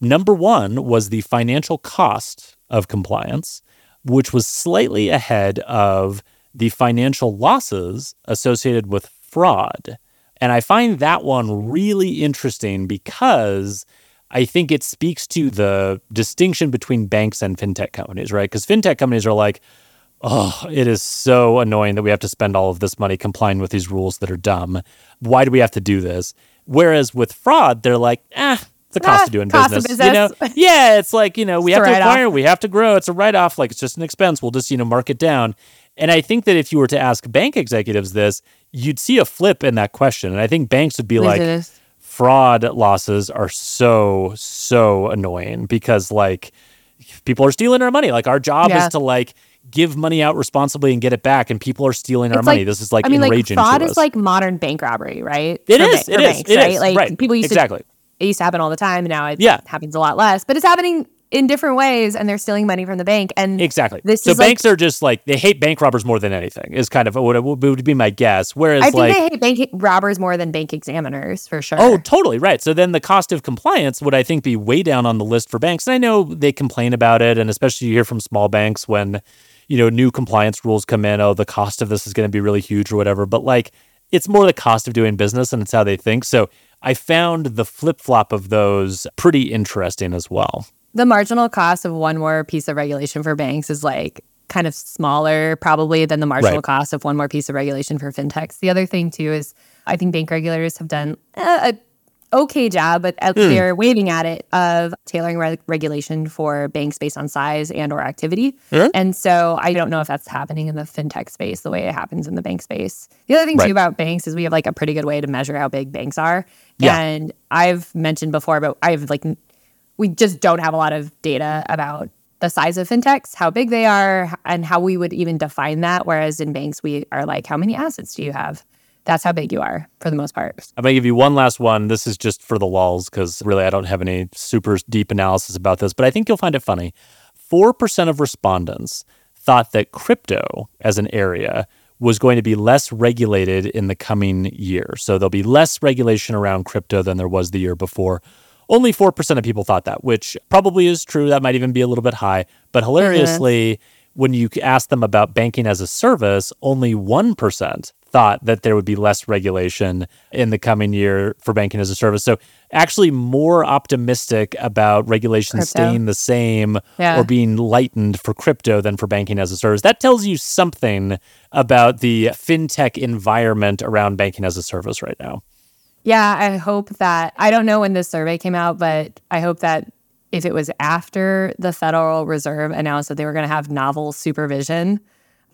Number one was the financial cost of compliance, which was slightly ahead of the financial losses associated with fraud. And I find that one really interesting because I think it speaks to the distinction between banks and fintech companies, right? Because fintech companies are like, oh, it is so annoying that we have to spend all of this money complying with these rules that are dumb. Why do we have to do this? Whereas with fraud, they're like, ah, it's a cost ah, of doing cost business. Of business. You know, yeah, it's like you know we have to acquire, we have to grow. It's a write off. Like it's just an expense. We'll just you know mark it down. And I think that if you were to ask bank executives this, you'd see a flip in that question. And I think banks would be like, fraud losses are so, so annoying because like people are stealing our money. Like our job yeah. is to like give money out responsibly and get it back, and people are stealing our money. this is like I mean, enraging. Like fraud is like modern bank robbery, right? It for is. Ba- it is. Banks, it right? Is. Like right. people used exactly. to. Exactly. It used to happen all the time, and now it yeah. happens a lot less. But it's happening in different ways and they're stealing money from the bank and exactly. this so banks like, are just like they hate bank robbers more than anything is kind of what it would be my guess. Whereas i think like, they hate bank robbers more than bank examiners for sure. Oh totally right. So then the cost of compliance would i think be way down on the list for banks and i know they complain about it and especially you hear from small banks when you know new compliance rules come in oh the cost of this is going to be really huge or whatever but like it's more the cost of doing business and it's how they think. So I found the flip flop of those pretty interesting as well the marginal cost of one more piece of regulation for banks is like kind of smaller probably than the marginal right. cost of one more piece of regulation for fintechs. The other thing too is I think bank regulators have done a, a okay job, but mm. they're waving at it of tailoring re- regulation for banks based on size and or activity. Mm. And so I don't know if that's happening in the fintech space the way it happens in the bank space. The other thing right. too about banks is we have like a pretty good way to measure how big banks are. Yeah. And I've mentioned before, but I've like we just don't have a lot of data about the size of fintechs, how big they are, and how we would even define that. Whereas in banks, we are like, how many assets do you have? That's how big you are for the most part. I'm going to give you one last one. This is just for the walls because really I don't have any super deep analysis about this, but I think you'll find it funny. 4% of respondents thought that crypto as an area was going to be less regulated in the coming year. So there'll be less regulation around crypto than there was the year before. Only 4% of people thought that, which probably is true. That might even be a little bit high. But hilariously, mm-hmm. when you ask them about banking as a service, only 1% thought that there would be less regulation in the coming year for banking as a service. So actually more optimistic about regulation crypto. staying the same yeah. or being lightened for crypto than for banking as a service. That tells you something about the fintech environment around banking as a service right now. Yeah, I hope that I don't know when this survey came out, but I hope that if it was after the Federal Reserve announced that they were going to have novel supervision,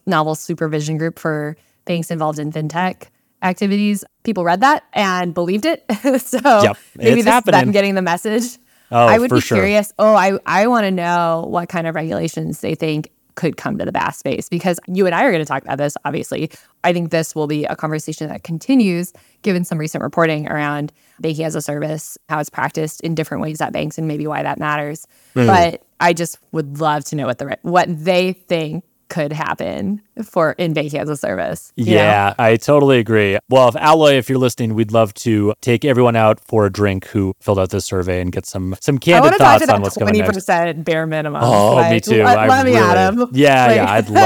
novel supervision group for banks involved in fintech activities, people read that and believed it. so yep, maybe this happening. them getting the message Oh, I would for be sure. curious. Oh, I, I want to know what kind of regulations they think could come to the BaaS space because you and I are going to talk about this, obviously. I think this will be a conversation that continues given some recent reporting around banking as a service, how it's practiced in different ways at banks and maybe why that matters. Hmm. But I just would love to know what the what they think could happen for in banking as a service. you know? Yeah, I totally agree. Well, if Alloy, if you're listening, we'd love to take everyone out for a drink who filled out this survey and get some some candid want to talk thoughts on what's coming Twenty percent bare minimum. Oh, Like, me too. Let, I let me really, at. Yeah, Like- yeah, I'd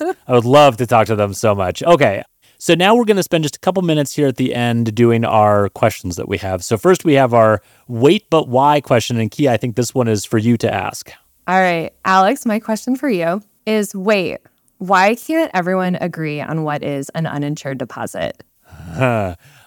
love, I would love to talk to them so much. Okay, so now we're going to spend just a couple minutes here at the end doing our questions that we have. So first, we have our wait but why question, and Kiah, I think this one is for you to ask. All right, Alex, my question for you is wait, why can't everyone agree on what is an uninsured deposit?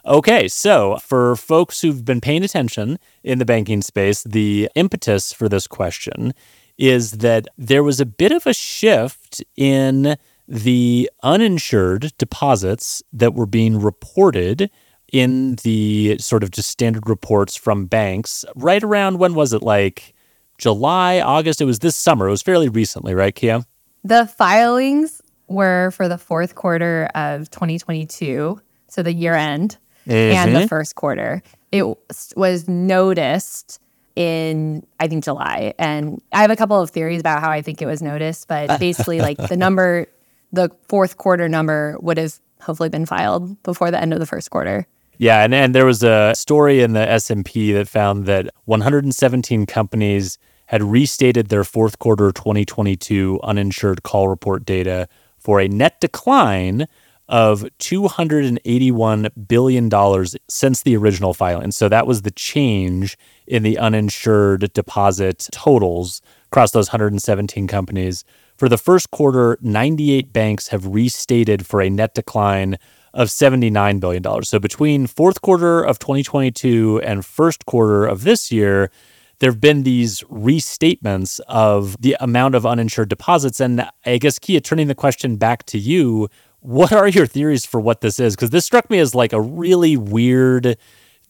Okay, so for folks who've been paying attention in the banking space, the impetus for this question is that there was a bit of a shift in the uninsured deposits that were being reported in the sort of just standard reports from banks right around when was it like July, August? It was this summer. It was fairly recently, right, Kiah? The filings were for the fourth quarter of 2022, so the year end, and the first quarter. It was- was noticed in, I think, July. And I have a couple of theories about how I think it was noticed, but basically, like the number, the fourth quarter number would have hopefully been filed before the end of the first quarter. Yeah, and, and there was a story in the S&P that found that 117 companies had restated their fourth quarter 2022 uninsured call report data for a net decline of 281 billion dollars since the original filing. So that was the change in the uninsured deposit totals across those 117 companies. For the first quarter, 98 banks have restated for a net decline of $79 billion. So between fourth quarter of 2022 and first quarter of this year, there have been these restatements of the amount of uninsured deposits. And I guess, Kiah, turning the question back to you, what are your theories for what this is? Because this struck me as like a really weird,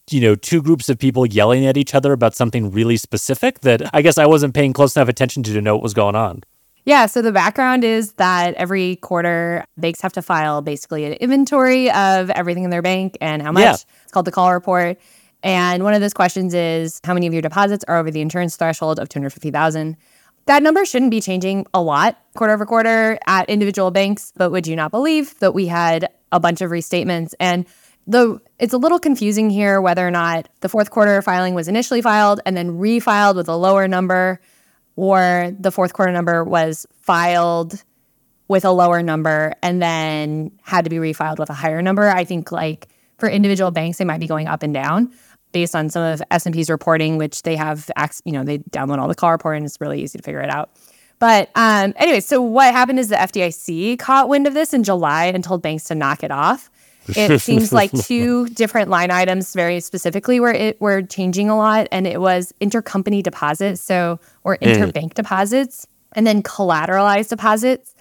you know, two groups of people yelling at each other about something really specific that I guess I wasn't paying close enough attention to to know what was going on. Yeah, so the background is that every quarter banks have to file basically an inventory of everything in their bank and how much. Yeah. It's called the call report. And one of those questions is how many of your deposits are over the insurance threshold of 250,000? That number shouldn't be changing a lot quarter over quarter at individual banks, but would you not believe that we had a bunch of restatements and the it's a little confusing here whether or not the fourth quarter filing was initially filed and then refiled with a lower number or the fourth quarter number was filed with a lower number and then had to be refiled with a higher number. I think like for individual banks, they might be going up and down based on some of S&P's reporting, which they have, you know, they download all the call report and it's really easy to figure it out. But um, anyway, so what happened is the FDIC caught wind of this in July and told banks to knock it off. It seems like two different line items very specifically were it were changing a lot, and it was intercompany deposits, so or interbank deposits, and then collateralized deposits.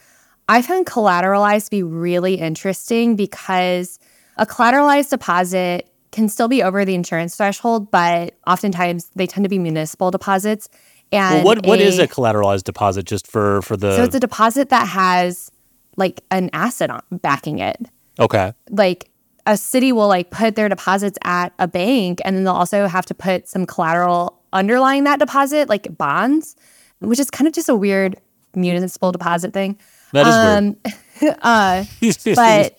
I found collateralized to be really interesting because a collateralized deposit can still be over the insurance threshold, but oftentimes they tend to be municipal deposits. And Well, what what is a collateralized deposit just for for the So it's a deposit that has like an asset on, backing it. Okay. Like a city will like put their deposits at a bank and then they'll also have to put some collateral underlying that deposit, like bonds, which is kind of just a weird municipal deposit thing. That is weird. Um, uh, weird. but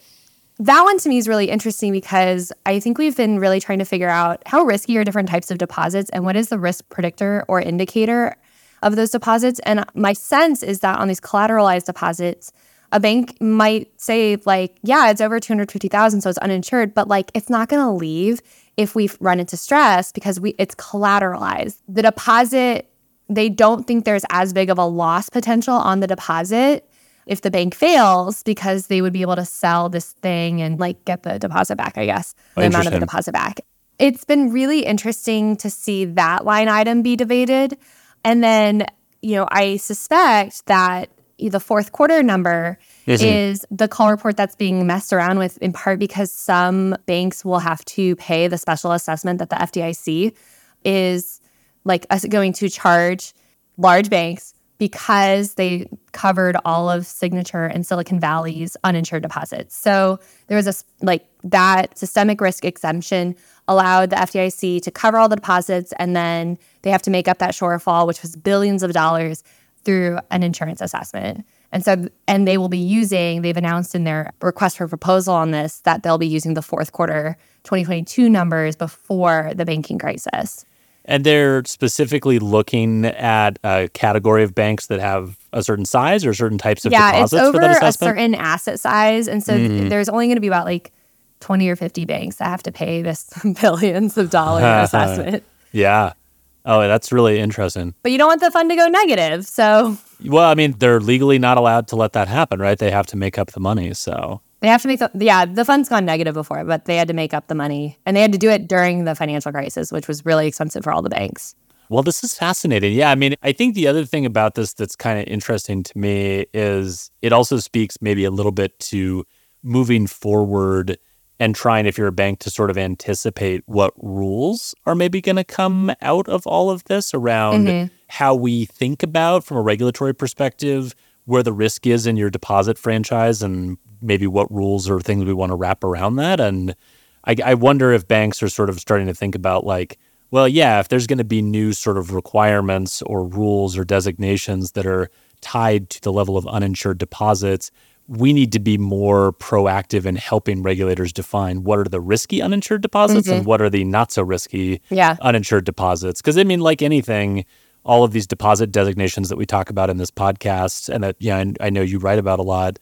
that one to me is really interesting because I think we've been really trying to figure out how risky are different types of deposits and what is the risk predictor or indicator of those deposits. And my sense is that on these collateralized deposits, a bank might say like, yeah, it's over 250,000 so it's uninsured, but like it's not going to leave if we run into stress because we it's collateralized. The deposit they don't think there's as big of a loss potential on the deposit if the bank fails because they would be able to sell this thing and like get the deposit back, I guess, the amount of the deposit back. It's been really interesting to see that line item be debated. And then, you know, I suspect that the fourth quarter number is the call report that's being messed around with in part because some banks will have to pay the special assessment that the FDIC is like us going to charge large banks because they covered all of Signature and Silicon Valley's uninsured deposits. So there was a like that systemic risk exemption allowed the FDIC to cover all the deposits and then they have to make up that shortfall which was billions of dollars through an insurance assessment. And so and they will be using they've announced in their request for proposal on this that they'll be using the fourth quarter 2022 numbers before the banking crisis. And they're specifically looking at a category of banks that have a certain size or certain types of yeah, deposits it's over for that a assessment. certain asset size, and so Mhm. there's only going to be about like 20 or 50 banks that have to pay this billions of dollar assessment. yeah. Oh, that's really interesting. But you don't want the fund to go negative, so Well, I mean, they're legally not allowed to let that happen, right? They have to make up the money. So, they have to make the yeah the fund's gone negative before, but they had to make up the money, and they had to do it during the financial crisis, which was really expensive for all the banks. well, this is fascinating. Yeah. I mean, I think the other thing about this that's kind of interesting to me is it also speaks maybe a little bit to moving forward and trying, if you're a bank, to sort of anticipate what rules are maybe going to come out of all of this around Mhm. how we think about, from a regulatory perspective, where the risk is in your deposit franchise and maybe what rules or things we want to wrap around that. And I, I wonder if banks are sort of starting to think about, like, well, yeah, if there's going to be new sort of requirements or rules or designations that are tied to the level of uninsured deposits, we need to be more proactive in helping regulators define what are the risky uninsured deposits and mm-hmm. what are the not so risky Yeah. uninsured deposits. Because I mean, like anything, all of these deposit designations that we talk about in this podcast, and that yeah, I, I know you write about a lot,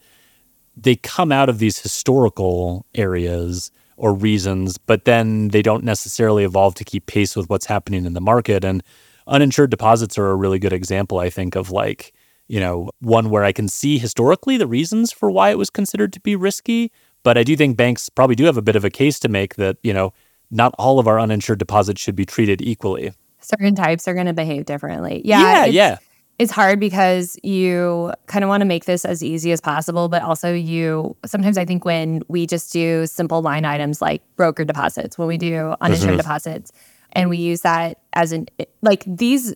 they come out of these historical areas or reasons, but then they don't necessarily evolve to keep pace with what's happening in the market. And uninsured deposits are a really good example, I think, of like, you know, one where I can see historically the reasons for why it was considered to be risky. But I do think banks probably do have a bit of a case to make that, you know, not all of our uninsured deposits should be treated equally. Certain types are going to behave differently. Yeah. yeah. yeah. It's hard because you kind of want to make this as easy as possible, but also you sometimes I think when we just do simple line items like broker deposits, when we do uninsured Mhm. deposits, and we use that as an like these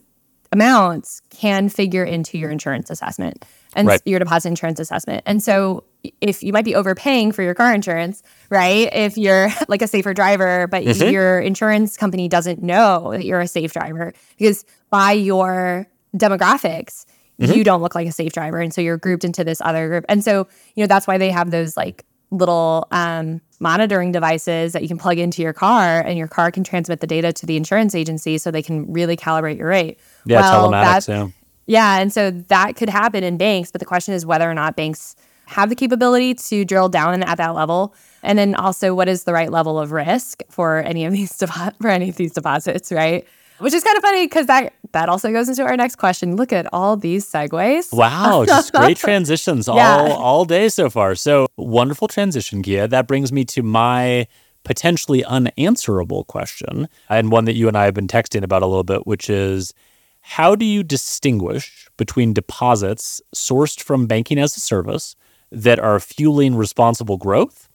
amounts can figure into your insurance assessment and Right. your deposit insurance assessment. And so if you might be overpaying for your car insurance, right? If you're like a safer driver, but Mhm. your insurance company doesn't know that you're a safe driver because by your demographics, Mhm. you don't look like a safe driver. And so you're grouped into this other group. And so, you know, that's why they have those like little um, monitoring devices that you can plug into your car and your car can transmit the data to the insurance agency so they can really calibrate your rate. Yeah. Well, telematics. that- Yeah. yeah, and so that could happen in banks, but the question is whether or not banks have the capability to drill down at that level, and then also what is the right level of risk for any of these depo- for any of these deposits, right? Which is kind of funny because that that also goes into our next question. Look at all these segues. Wow, just great transitions Yeah. all all day so far. So wonderful transition, Kiah. That brings me to my potentially unanswerable question, and one that you and I have been texting about a little bit, which is how do you distinguish between deposits sourced from banking as a service that are fueling responsible growth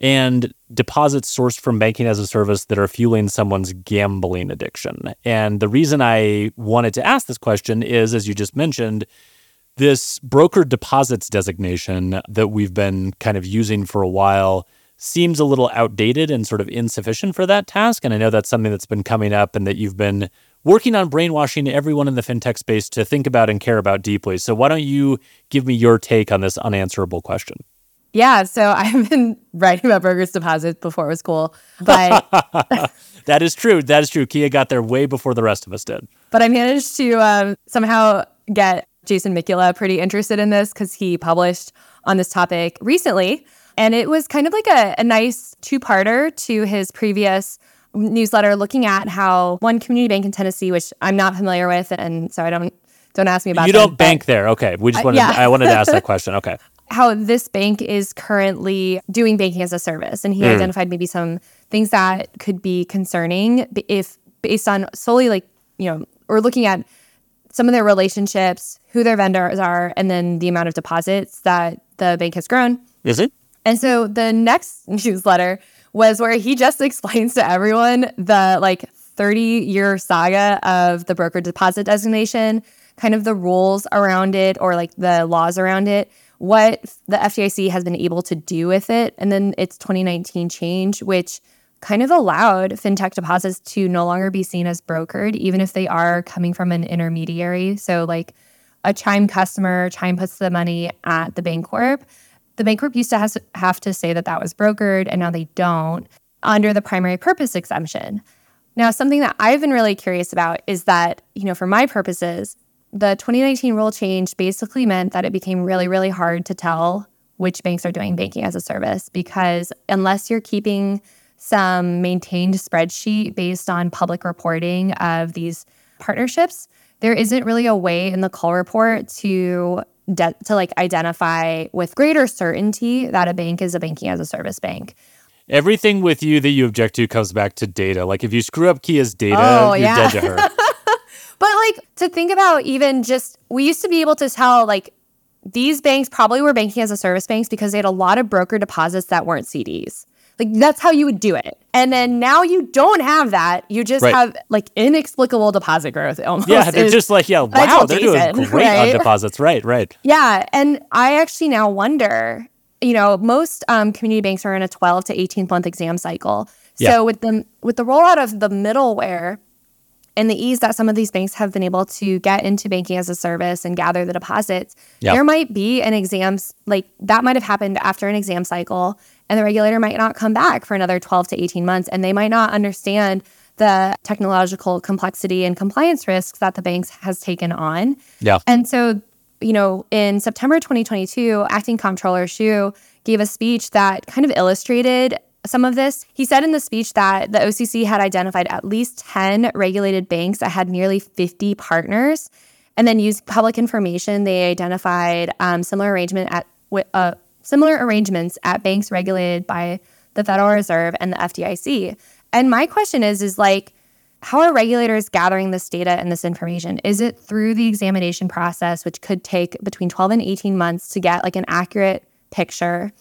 and deposits sourced from banking as a service that are fueling someone's gambling addiction. And the reason I wanted to ask this question is, as you just mentioned, this broker deposits designation that we've been kind of using for a while seems a little outdated and sort of insufficient for that task. And I know that's something that's been coming up and that you've been working on brainwashing everyone in the fintech space to think about and care about deeply. So why don't you give me your take on this unanswerable question? Yeah, so I've been writing about brokers deposits before it was cool, but that is true. That is true. Kiah got there way before the rest of us did. but I managed to um, somehow get Jason Mikula pretty interested in this because he published on this topic recently. And it was kind of like a, a nice two parter to his previous newsletter looking at how one community bank in Tennessee, which I'm not familiar with, and so I don't don't ask me about You don't bank there. Okay. We just Uh, wanted yeah. I wanted to ask that question. Okay. How this bank is currently doing banking as a service. And he Mm. identified maybe some things that could be concerning if based on solely like, you know, or looking at some of their relationships, who their vendors are, and then the amount of deposits that the bank has grown. Is it? And so the next newsletter was where he just explains to everyone the like 30 year saga of the broker deposit designation, kind of the rules around it or like the laws around it, what the FDIC has been able to do with it. And then its 2019 change, which kind of allowed fintech deposits to no longer be seen as brokered, even if they are coming from an intermediary. So, like a Chime customer, Chime puts the money at the Bancorp. The bank Bancorp used to have to say that that was brokered, and now they don't under the primary purpose exemption. Now, something that I've been really curious about is that, you know, for my purposes, the 2019 rule change basically meant that it became really, really hard to tell which banks are doing banking as a service because unless you're keeping some maintained spreadsheet based on public reporting of these partnerships, there isn't really a way in the call report to de- to like identify with greater certainty that a bank is a banking as a service bank. Everything with you that you object to comes back to data. Like if you screw up Kiah's data, Oh, you're yeah. dead to her. But like to think about even just we used to be able to tell like these banks probably were banking as a service banks because they had a lot of broker deposits that weren't CDs. Like that's how you would do it. And then now you don't have that. You just Right. have like inexplicable deposit growth almost. yeah, they're just like, yeah, wow, they're doing great on deposits. Right, right. Yeah, and I actually now wonder. You know, most um, community banks are in a 12 to 18 month exam cycle. So Yeah. with the with the rollout of the middleware and the ease that some of these banks have been able to get into banking as a service and gather the deposits, Yeah. there might be an exams like that might have happened after an exam cycle, and the regulator might not come back for another 12 to 18 months, and they might not understand the technological complexity and compliance risks that the banks has taken on. Yeah. And so, you know, in September 2022, acting comptroller Hsu gave a speech that kind of illustrated some of this. He said in the speech that the OCC had identified at least 10 regulated banks that had nearly 50 partners. And then used public information, they identified um, similar arrangement at uh, similar arrangements at banks regulated by the Federal Reserve and the FDIC. And my question is, is like, how are regulators gathering this data and this information? Is it through the examination process, which could take between 12 and 18 months to get like an accurate picture?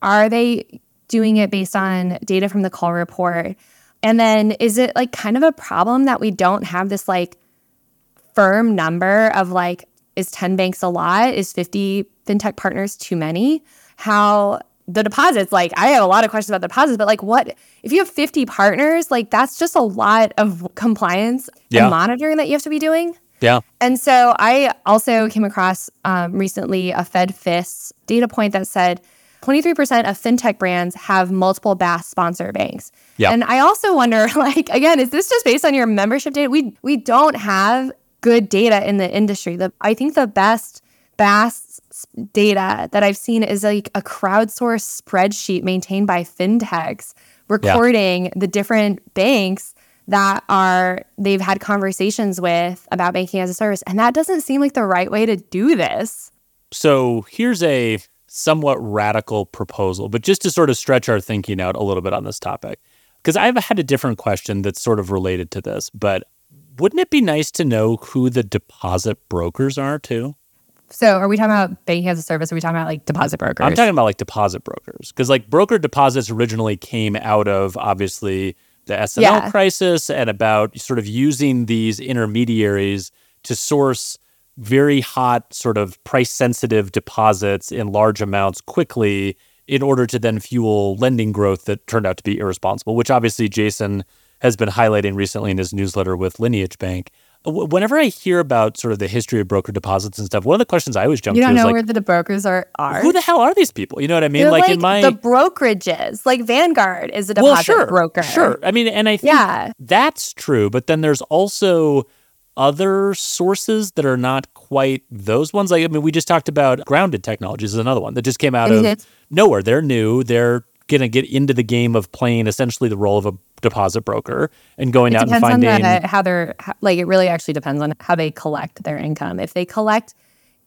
Are they doing it based on data from the call report? And then is it like kind of a problem that we don't have this like firm number of like, is 10 banks a lot? Is 50 fintech partners too many? How the deposits, like, I have a lot of questions about the deposits, but like, what if you have 50 partners? Like, that's just a lot of compliance Yeah. and monitoring that you have to be doing. Yeah. And so I also came across um, recently a Fed FIS data point that said 23% of fintech brands have multiple BaaS sponsor banks. Yeah. And I also wonder, like, again, is this just based on your membership data? We we don't have good data in the industry. The I think the best BaaS data that I've seen is like a crowdsourced spreadsheet maintained by fintechs recording the different banks that are they've had conversations with about banking as a service and that doesn't seem like the right way to do this So here's a somewhat radical proposal, but just to sort of stretch our thinking out a little bit on this topic. Because I've had a different question that's sort of related to this, but wouldn't it be nice to know who the deposit brokers are too? so are we talking about banking as a service or are we talking about like deposit brokers I'm talking about like deposit brokers because like broker deposits originally came out of obviously the S&L Yeah. crisis and about sort of using these intermediaries to source very hot sort of price sensitive deposits in large amounts quickly in order to then fuel lending growth that turned out to be irresponsible which obviously Jason has been highlighting recently in his newsletter with Lineage Bank. Whenever I hear about sort of the history of broker deposits and stuff, one of the questions I always jump you to don't is know like, where the brokers are are who the hell are these people? You know what I mean? Like, like, in my the brokerages like vanguard is a deposit well, sure, broker sure. I mean, and I think Yeah. that's true. But then there's also other sources that are not quite those ones. Like, I mean, we just talked about Grounded Technologies is another one that just came out of Mhm. nowhere. They're new. They're gonna get into the game of playing essentially the role of a deposit broker and going It out and depends on finding. the, how they're how- like. It really actually depends on how they collect their income. If they collect,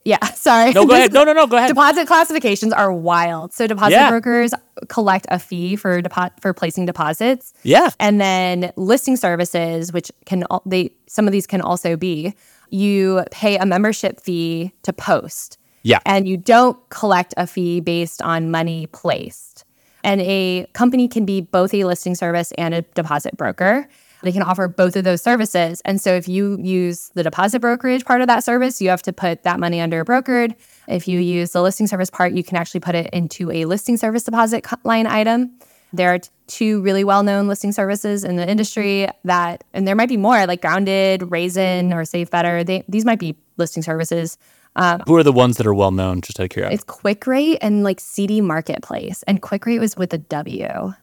yeah, sorry. no, go ahead. No, no, no. Go ahead. Deposit classifications are wild. So deposit Yeah. brokers collect a fee for depo- for placing deposits, yeah. and then listing services, which can they some of these can also be you pay a membership fee to post, Yeah. and you don't collect a fee based on money placed. And a company can be both a listing service and a deposit broker. They can offer both of those services. And so if you use the deposit brokerage part of that service, you have to put that money under a brokered. If you use the listing service part, you can actually put it into a listing service deposit line item. There are two really well known listing services in the industry that, and there might be more like Grounded, Raisin, or Save Better. They, these might be listing services. Um, Who are the ones that are well known? Just out of curiosity. It's QwickRate and like CD Marketplace, and QwickRate was with a W.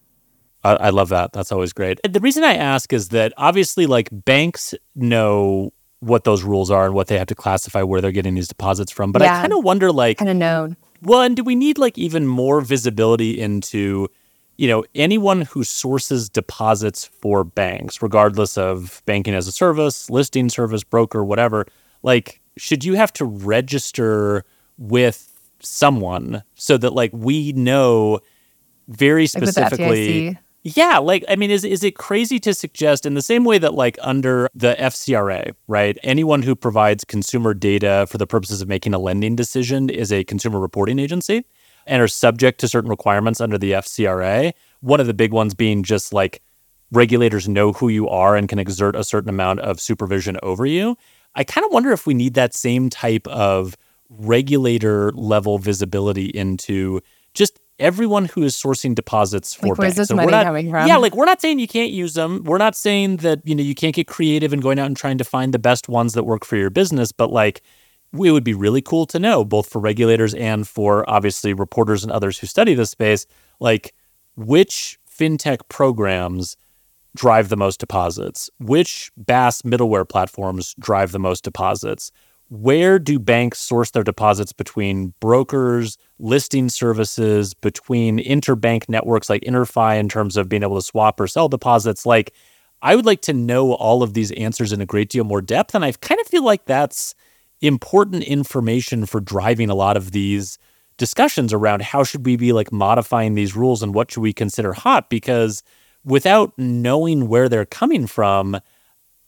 I, I love that. That's always great. The reason I ask is that obviously, like banks know what those rules are and what they have to classify where they're getting these deposits from. But yeah, I kind of wonder, like, kind of known. Well, and do we need like even more visibility into, you know, anyone who sources deposits for banks, regardless of banking as a service, listing service, broker, whatever? Like, should you have to register with someone so that like we know very specifically like yeah, like I mean, is is it crazy to suggest in the same way that like under the FCRA, right? Anyone who provides consumer data for the purposes of making a lending decision is a consumer reporting agency and are subject to certain requirements under the FCRA. One of the big ones being just like regulators know who you are and can exert a certain amount of supervision over you. I kind of wonder if we need that same type of regulator level visibility into just everyone who is sourcing deposits for like, where's banks. this money not, coming from? Yeah, like we're not saying you can't use them. We're not saying that you know you can't get creative and going out and trying to find the best ones that work for your business. But like, it would be really cool to know, both for regulators and for obviously reporters and others who study this space, like which fintech programs drive the most deposits, which BaaS middleware platforms drive the most deposits where do banks source their deposits between brokers, listing services, between interbank networks like IntraFi in terms of being able to swap or sell deposits? Like, I would like to know all of these answers in a great deal more depth. And I kind of feel like that's important information for driving a lot of these discussions around how should we be like modifying these rules and what should we consider hot because without knowing where they're coming from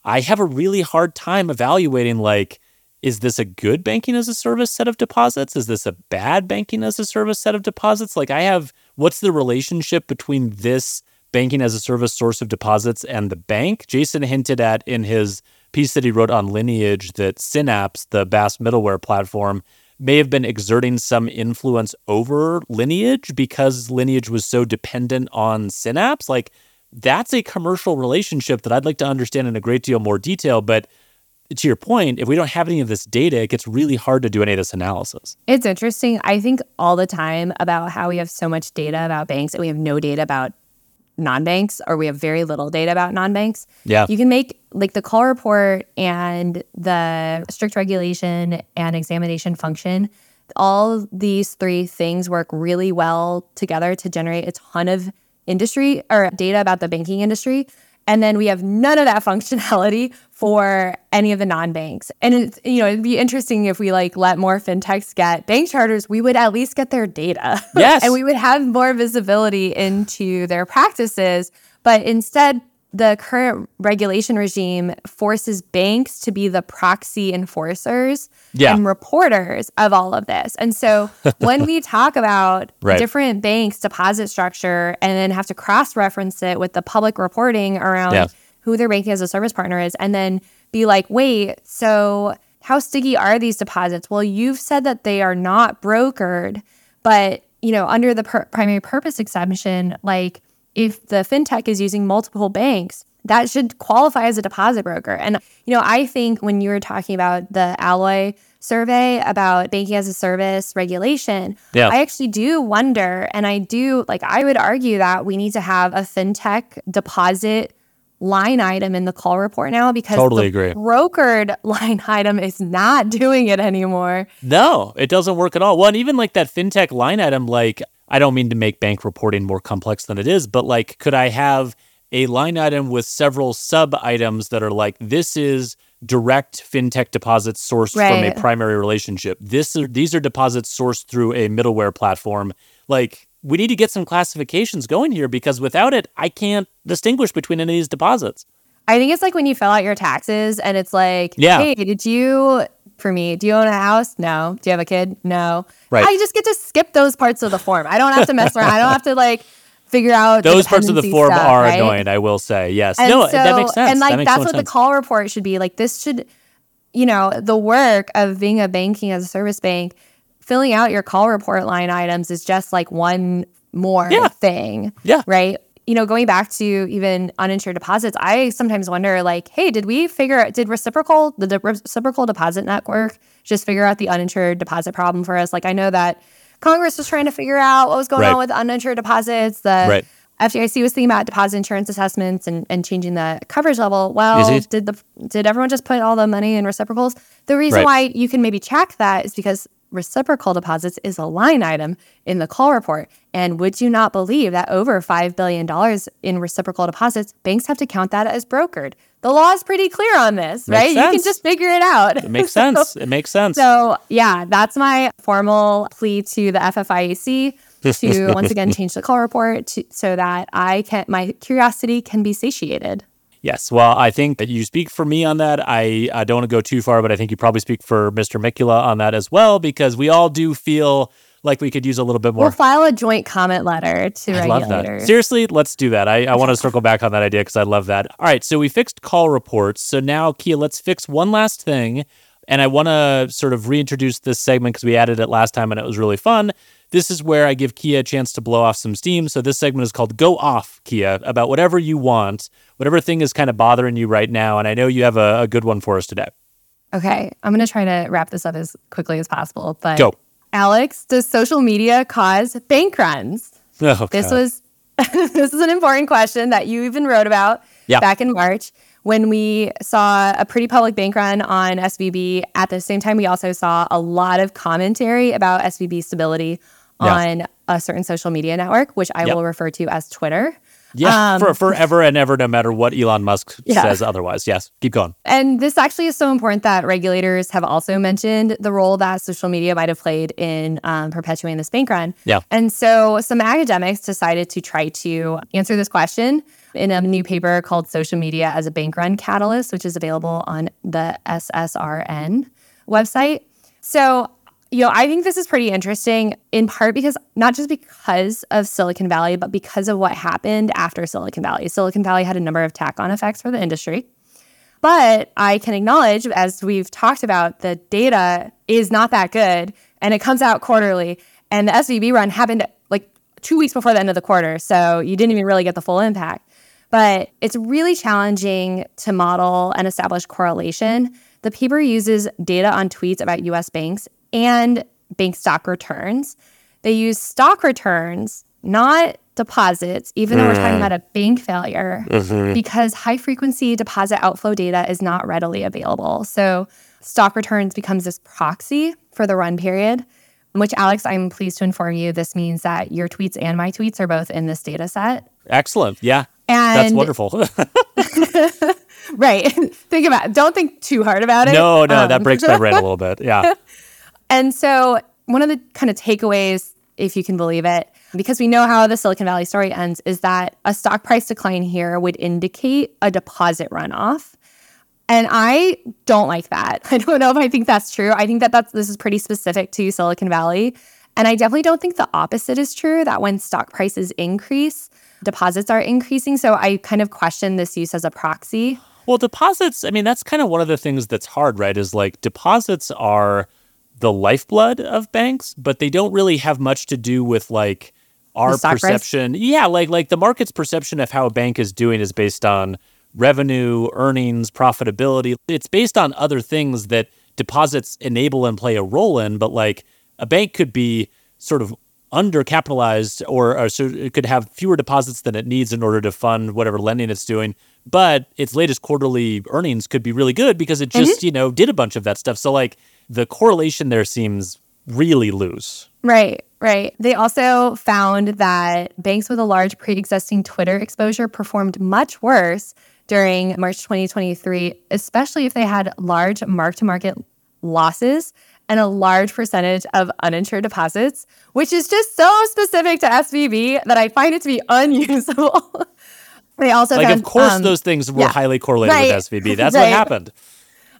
i have a really hard time evaluating like is this a good banking as a service set of deposits? Is this a bad banking as a service set of deposits? Like, I have what's the relationship between this banking as a service source of deposits and the bank? Jason hinted at in his piece that he wrote on Lineage that Synapse, the BaaS middleware platform, may have been exerting some influence over Lineage because Lineage was so dependent on Synapse. Like, that's a commercial relationship that I'd like to understand in a great deal more detail. But to your point, if we don't have any of this data, it gets really hard to do any of this analysis. It's interesting. I think all the time about how we have so much data about banks and we have no data about non-banks or we have very little data about non-banks. Yeah. You can make like the call report and the strict regulation and examination function. All these three things work really well together to generate a ton of industry or data about the banking industry. And then we have none of that functionality for any of the non-banks. And it's, you know, it'd be interesting if we like let more fintechs get bank charters, we would at least get their data. Yes. and we would have more visibility into their practices. But instead, the current regulation regime forces banks to be the proxy enforcers yeah. and reporters of all of this. And so when we talk about right. different banks' deposit structure and then have to cross reference it with the public reporting around yeah. who their banking as a service partner is, and then be like, wait, so how sticky are these deposits? Well, you've said that they are not brokered, but you know, under the per- primary purpose exemption, like if the fintech is using multiple banks, that should qualify as a deposit broker. And, you know, I think when you were talking about the Alloy survey about banking as a service regulation, yeah. I actually do wonder, and I do like, I would argue that we need to have a fintech deposit line item in the call report now because totally the agree. brokered line item is not doing it anymore. No, it doesn't work at all. Well, and even like that fintech line item, like I don't mean to make bank reporting more complex than it is, but like, could I have a line item with several sub items that are like, this is direct fintech deposits sourced right. from a primary relationship. This are, these are deposits sourced through a middleware platform. Like, we need to get some classifications going here because without it, I can't distinguish between any of these deposits. I think it's like when you fill out your taxes and it's like, yeah. hey, did you for me. Do you own a house? No. Do you have a kid? No. Right. I just get to skip those parts of the form. I don't have to mess around. I don't have to like figure out Those parts of the form stuff, are right? annoying, I will say. Yes. And no, so, that makes sense. And like that that's so what sense. the call report should be. Like this should, you know, the work of being a banking as a service bank, filling out your call report line items is just like one more Yeah. thing. Yeah. Right. You know, going back to even uninsured deposits, I sometimes wonder, like, hey, did we figure out, did reciprocal the de- reciprocal deposit network just figure out the uninsured deposit problem for us? Like, I know that Congress was trying to figure out what was going Right. on with uninsured deposits. The Right. FDIC was thinking about deposit insurance assessments and, and changing the coverage level. Well, did the did everyone just put all the money in reciprocals? The reason Right. why you can maybe check that is because reciprocal deposits is a line item in the call report. And would you not believe that over $5 billion in reciprocal deposits, banks have to count that as brokered? The law is pretty clear on this, right? You can just figure it out. It makes sense. It makes sense. So, yeah, that's my formal plea to the FFIEC to once again change the call report to, so that I can my curiosity can be satiated. Yes. Well, I think that you speak for me on that. I, I don't want to go too far, but I think you probably speak for Mr. Mikula on that as well, because we all do feel like we could use a little bit more. We'll file a joint comment letter to I love that. regulators. Seriously, let's do that. I, I want to circle back on that idea because I love that. All right. So we fixed call reports. So now, Kiah, let's fix one last thing. And I want to sort of reintroduce this segment because we added it last time and it was really fun. This is where I give Kiah a chance to blow off some steam. So this segment is called Go Off, Kiah, about whatever you want, whatever thing is kind of bothering you right now. And I know you have a, a good one for us today. Okay, I'm going to try to wrap this up as quickly as possible. But Go. Alex, does social media cause bank runs? Oh, This was this is an important question that you even wrote about Yeah. back in March when we saw a pretty public bank run on SVB. At the same time, we also saw a lot of commentary about SVB stability Yeah. on a certain social media network, which I Yep. will refer to as Twitter. yeah, um, for forever and ever, no matter what Elon Musk Yeah. says otherwise. Yes, keep going. And this actually is so important that regulators have also mentioned the role that social media might have played in um, perpetuating this bank run. Yeah. And so some academics decided to try to answer this question in a new paper called Social Media as a Bank Run Catalyst, which is available on the SSRN website. So, you know, I think this is pretty interesting in part because not just because of Silicon Valley, but because of what happened after Silicon Valley. Silicon Valley had a number of tack on effects for the industry. But I can acknowledge, as we've talked about, the data is not that good and it comes out quarterly. And the SVB run happened like two weeks before the end of the quarter. So you didn't even really get the full impact. But it's really challenging to model and establish correlation. The paper uses data on tweets about US banks and bank stock returns. They use stock returns, not deposits, even though we're talking about a bank failure, because high frequency deposit outflow data is not readily available. So stock returns becomes this proxy for the run period, which Alex, I'm pleased to inform you, this means that your tweets and my tweets are both in this data set. Excellent. Yeah, And that's wonderful. right. think about it. Don't think too hard about it. no, no, that Um, breaks my brain a little bit. Yeah. And so, one of the kind of takeaways, if you can believe it, because we know how the Silicon Valley story ends, is that a stock price decline here would indicate a deposit runoff. And I don't like that. I don't know if I think that's true. I think that that's this is pretty specific to Silicon Valley. And I definitely don't think the opposite is true that when stock prices increase, deposits are increasing. So I kind of question this use as a proxy. Well, deposits, I mean, that's kind of one of the things that's hard, right? Is like deposits are the lifeblood of banks, but they don't really have much to do with like our stock price? perception. Yeah, like like the market's perception of how a bank is doing is based on revenue, earnings, profitability. It's based on other things that deposits enable and play a role in, but like a bank could be sort of undercapitalized or, or so it could have fewer deposits than it needs in order to fund whatever lending it's doing but its latest quarterly earnings could be really good because it just mm-hmm. you know did a bunch of that stuff so like the correlation there seems really loose Right, right. They also found that banks with a large pre existing Twitter exposure performed much worse during March 2023, especially if they had large mark to market losses and a large percentage of uninsured deposits, which is just so specific to SVB that I find it to be unusable. they also like found, of course um, those things were yeah. highly correlated Right, with svb that's right. what happened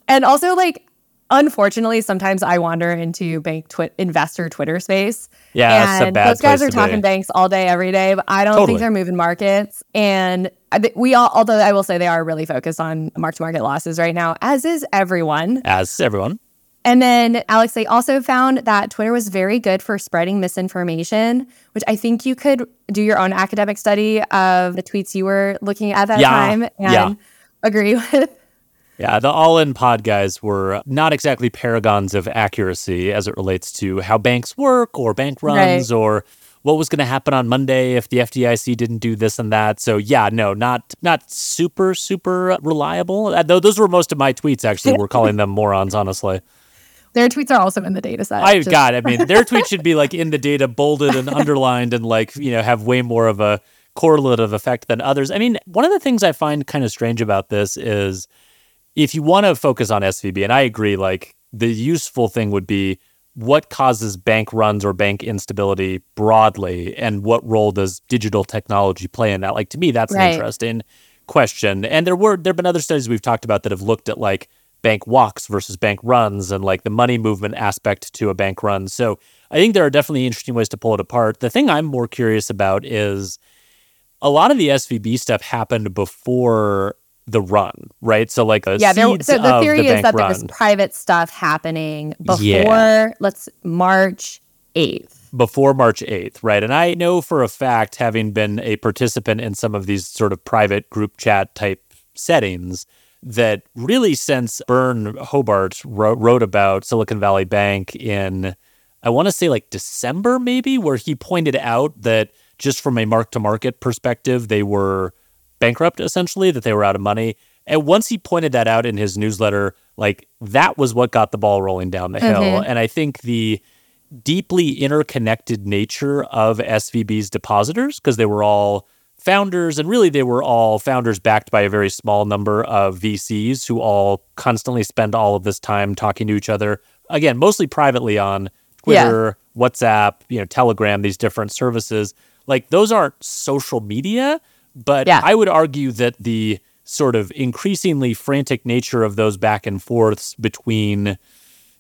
and also like unfortunately, sometimes I wander into bank twi- investor Twitter space. Yeah, that's a and those guys are talking be. banks all day, every day. But I don't Totally. think they're moving markets. And we all, although I will say they are really focused on mark to market losses right now, as is everyone. As everyone. And then, Alex, they also found that Twitter was very good for spreading misinformation, which I think you could do your own academic study of the tweets you were looking at that Yeah, time and yeah. agree with. Yeah, the all in pod guys were not exactly paragons of accuracy as it relates to how banks work or bank runs or what was going to happen on Monday if the FDIC didn't do this and that. So yeah, no, not not super super reliable. Uh, Though those were most of my tweets actually. We're calling them morons, honestly. Their tweets are also in the data set. I just- God, I mean, their tweets should be like in the data, bolded and underlined, and like you know have way more of a correlative effect than others. I mean, one of the things I find kind of strange about this is if you want to focus on SVB, and I agree, like the useful thing would be what causes bank runs or bank instability broadly, and what role does digital technology play in that? Like to me, that's an interesting question. And there were there have been other studies we've talked about that have looked at like bank walks versus bank runs and like the money movement aspect to a bank run. So I think there are definitely interesting ways to pull it apart. The thing I'm more curious about is a lot of the SVB stuff happened before the run, right? So like the yeah, there, so the theory the is that there was private stuff happening before, Yeah. let's March 8th. before March 8th, right? And I know for a fact, having been a participant in some of these sort of private group chat type settings, that really since Byrne Hobart wrote, wrote about Silicon Valley Bank in, I want to say like December maybe, where he pointed out that just from a mark to market perspective, they were bankrupt essentially, that they were out of money. And once he pointed that out in his newsletter, like that was what got the ball rolling down the hill. Mhm. And I think the deeply interconnected nature of SVB's depositors, because they were all founders, and really they were all founders backed by a very small number of VCs who all constantly spend all of this time talking to each other. Again, mostly privately on Twitter, WhatsApp, you know, Telegram, these different services. Like those aren't social media, but Yeah. I would argue that the sort of increasingly frantic nature of those back and forths between,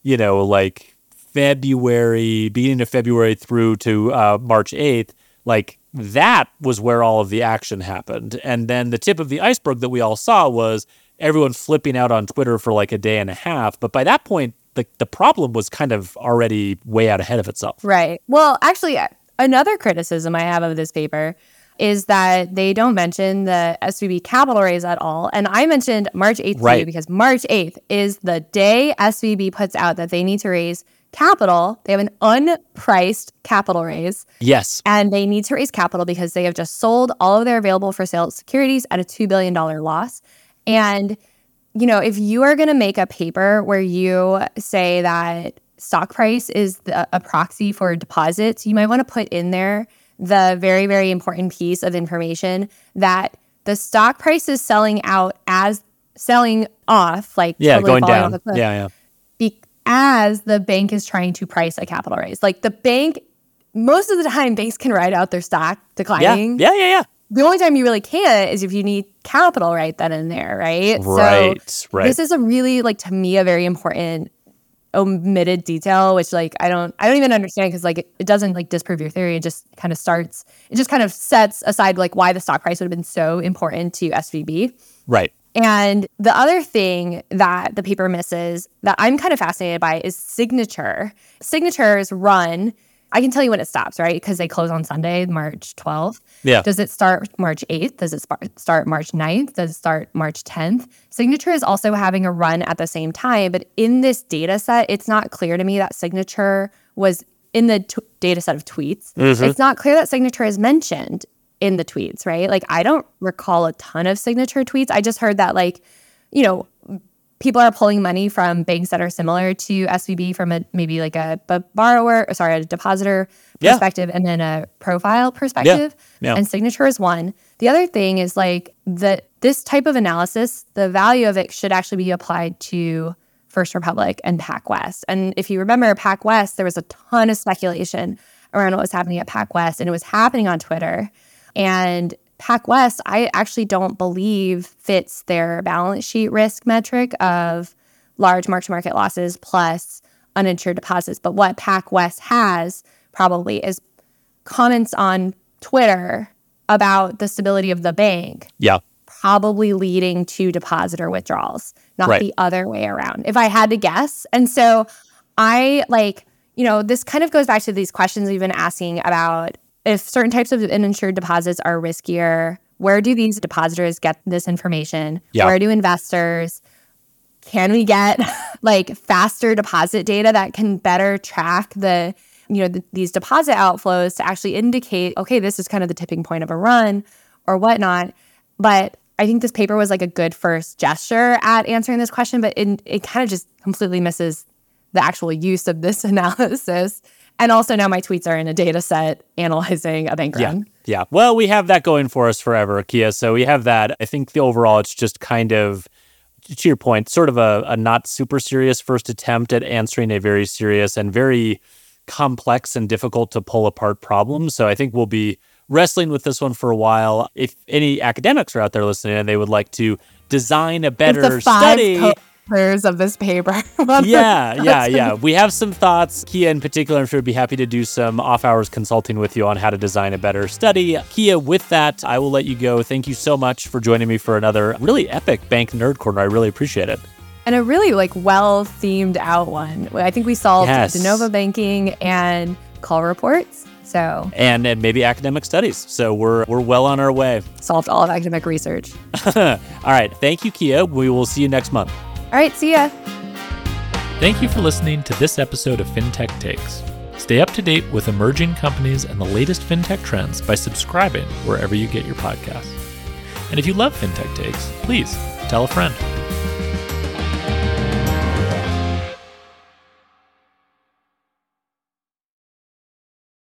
you know, like February, beginning of February through to uh, March 8th, like that was where all of the action happened. And then the tip of the iceberg that we all saw was everyone flipping out on Twitter for like a day and a half. But by that point, the, the problem was kind of already way out ahead of itself. Right. Well, actually, uh, another criticism I have of this paper is that they don't mention the SVB capital raise at all. And I mentioned March 8th to Right. because March 8th is the day SVB puts out that they need to raise capital. They have an unpriced capital raise Yes. and they need to raise capital because they have just sold all of their available for sale securities at a $2 billion loss. And, you know, if you are going to make a paper where you say that stock price is the, a proxy for deposits, you might want to put in there the very, very important piece of information that the stock price is selling out as selling off, like Yeah, totally going down. Yeah, yeah. As the bank is trying to price a capital raise. Like the bank, most of the time, banks can ride out their stock Yeah, declining. yeah, yeah, yeah. The only time you really can't is if you need capital right then and there, right? Right, So right. this is a really, like, to me, a very important omitted detail, which like I don't, I don't even understand because like it, it doesn't like disprove your theory. It just kind of starts, it just kind of sets aside like why the stock price would have been so important to SVB. Right. And the other thing that the paper misses that I'm kind of fascinated by is signature. Signatures run, I can tell you when it stops, right? Because they close on Sunday, March 12th. Yeah. Does it start March 8th? Does it sp- start March 9th? Does it start March 10th? Signature is also having a run at the same time. But in this data set, it's not clear to me that signature was in the t- data set of tweets. Mm-hmm. It's not clear that signature is mentioned in the tweets, right? Like, I don't recall a ton of signature tweets. I just heard that, like, you know, people are pulling money from banks that are similar to SVB from a maybe like a borrower, or sorry, a depositor Yeah. perspective and then a profile perspective. Yeah. And signature is one. The other thing is like that this type of analysis, the value of it should actually be applied to First Republic and PacWest. And if you remember PacWest, there was a ton of speculation around what was happening at PacWest, and it was happening on Twitter. And PacWest, I actually don't believe fits their balance sheet risk metric of large mark to market losses plus uninsured deposits. But what PacWest has probably is comments on Twitter about the stability of the bank. Yeah. Probably leading to depositor withdrawals, not Right. the other way around, if I had to guess. And so I like, you know, this kind of goes back to these questions we've been asking about if certain types of uninsured deposits are riskier. Where do these depositors get this information? Yeah. Where do investors? Can we get like faster deposit data that can better track the, you know, th- these deposit outflows to actually indicate, okay, this is kind of the tipping point of a run or whatnot. But I think this paper was like a good first gesture at answering this question, but it, it kind of just completely misses the actual use of this analysis. And also now my tweets are in a data set analyzing a bank run. Yeah. yeah. Well, we have that going for us forever, Kiah. So we have that. I think the overall, it's just kind of, to your point, sort of a, a not super serious first attempt at answering a very serious and very complex and difficult to pull apart problem. So I think we'll be wrestling with this one for a while. If any academics are out there listening and they would like to design a better study, five study. co-authors of this paper. yeah, yeah, yeah. We have some thoughts. Kiah, in particular, I'm sure would be happy to do some off hours consulting with you on how to design a better study. Kiah, with that, I will let you go. Thank you so much for joining me for another really epic Bank Nerd Corner. I really appreciate it. and a really like well themed out one. I think we solved Yes. de novo banking and call reports. So And, and maybe academic studies. So we're we're well on our way. solved all of academic research. All right. Thank you, Kiah. We will see you next month. All right, see ya. Thank you for listening to this episode of FinTech Takes. Stay up to date with emerging companies and the latest FinTech trends by subscribing wherever you get your podcasts. And if you love FinTech Takes, please tell a friend.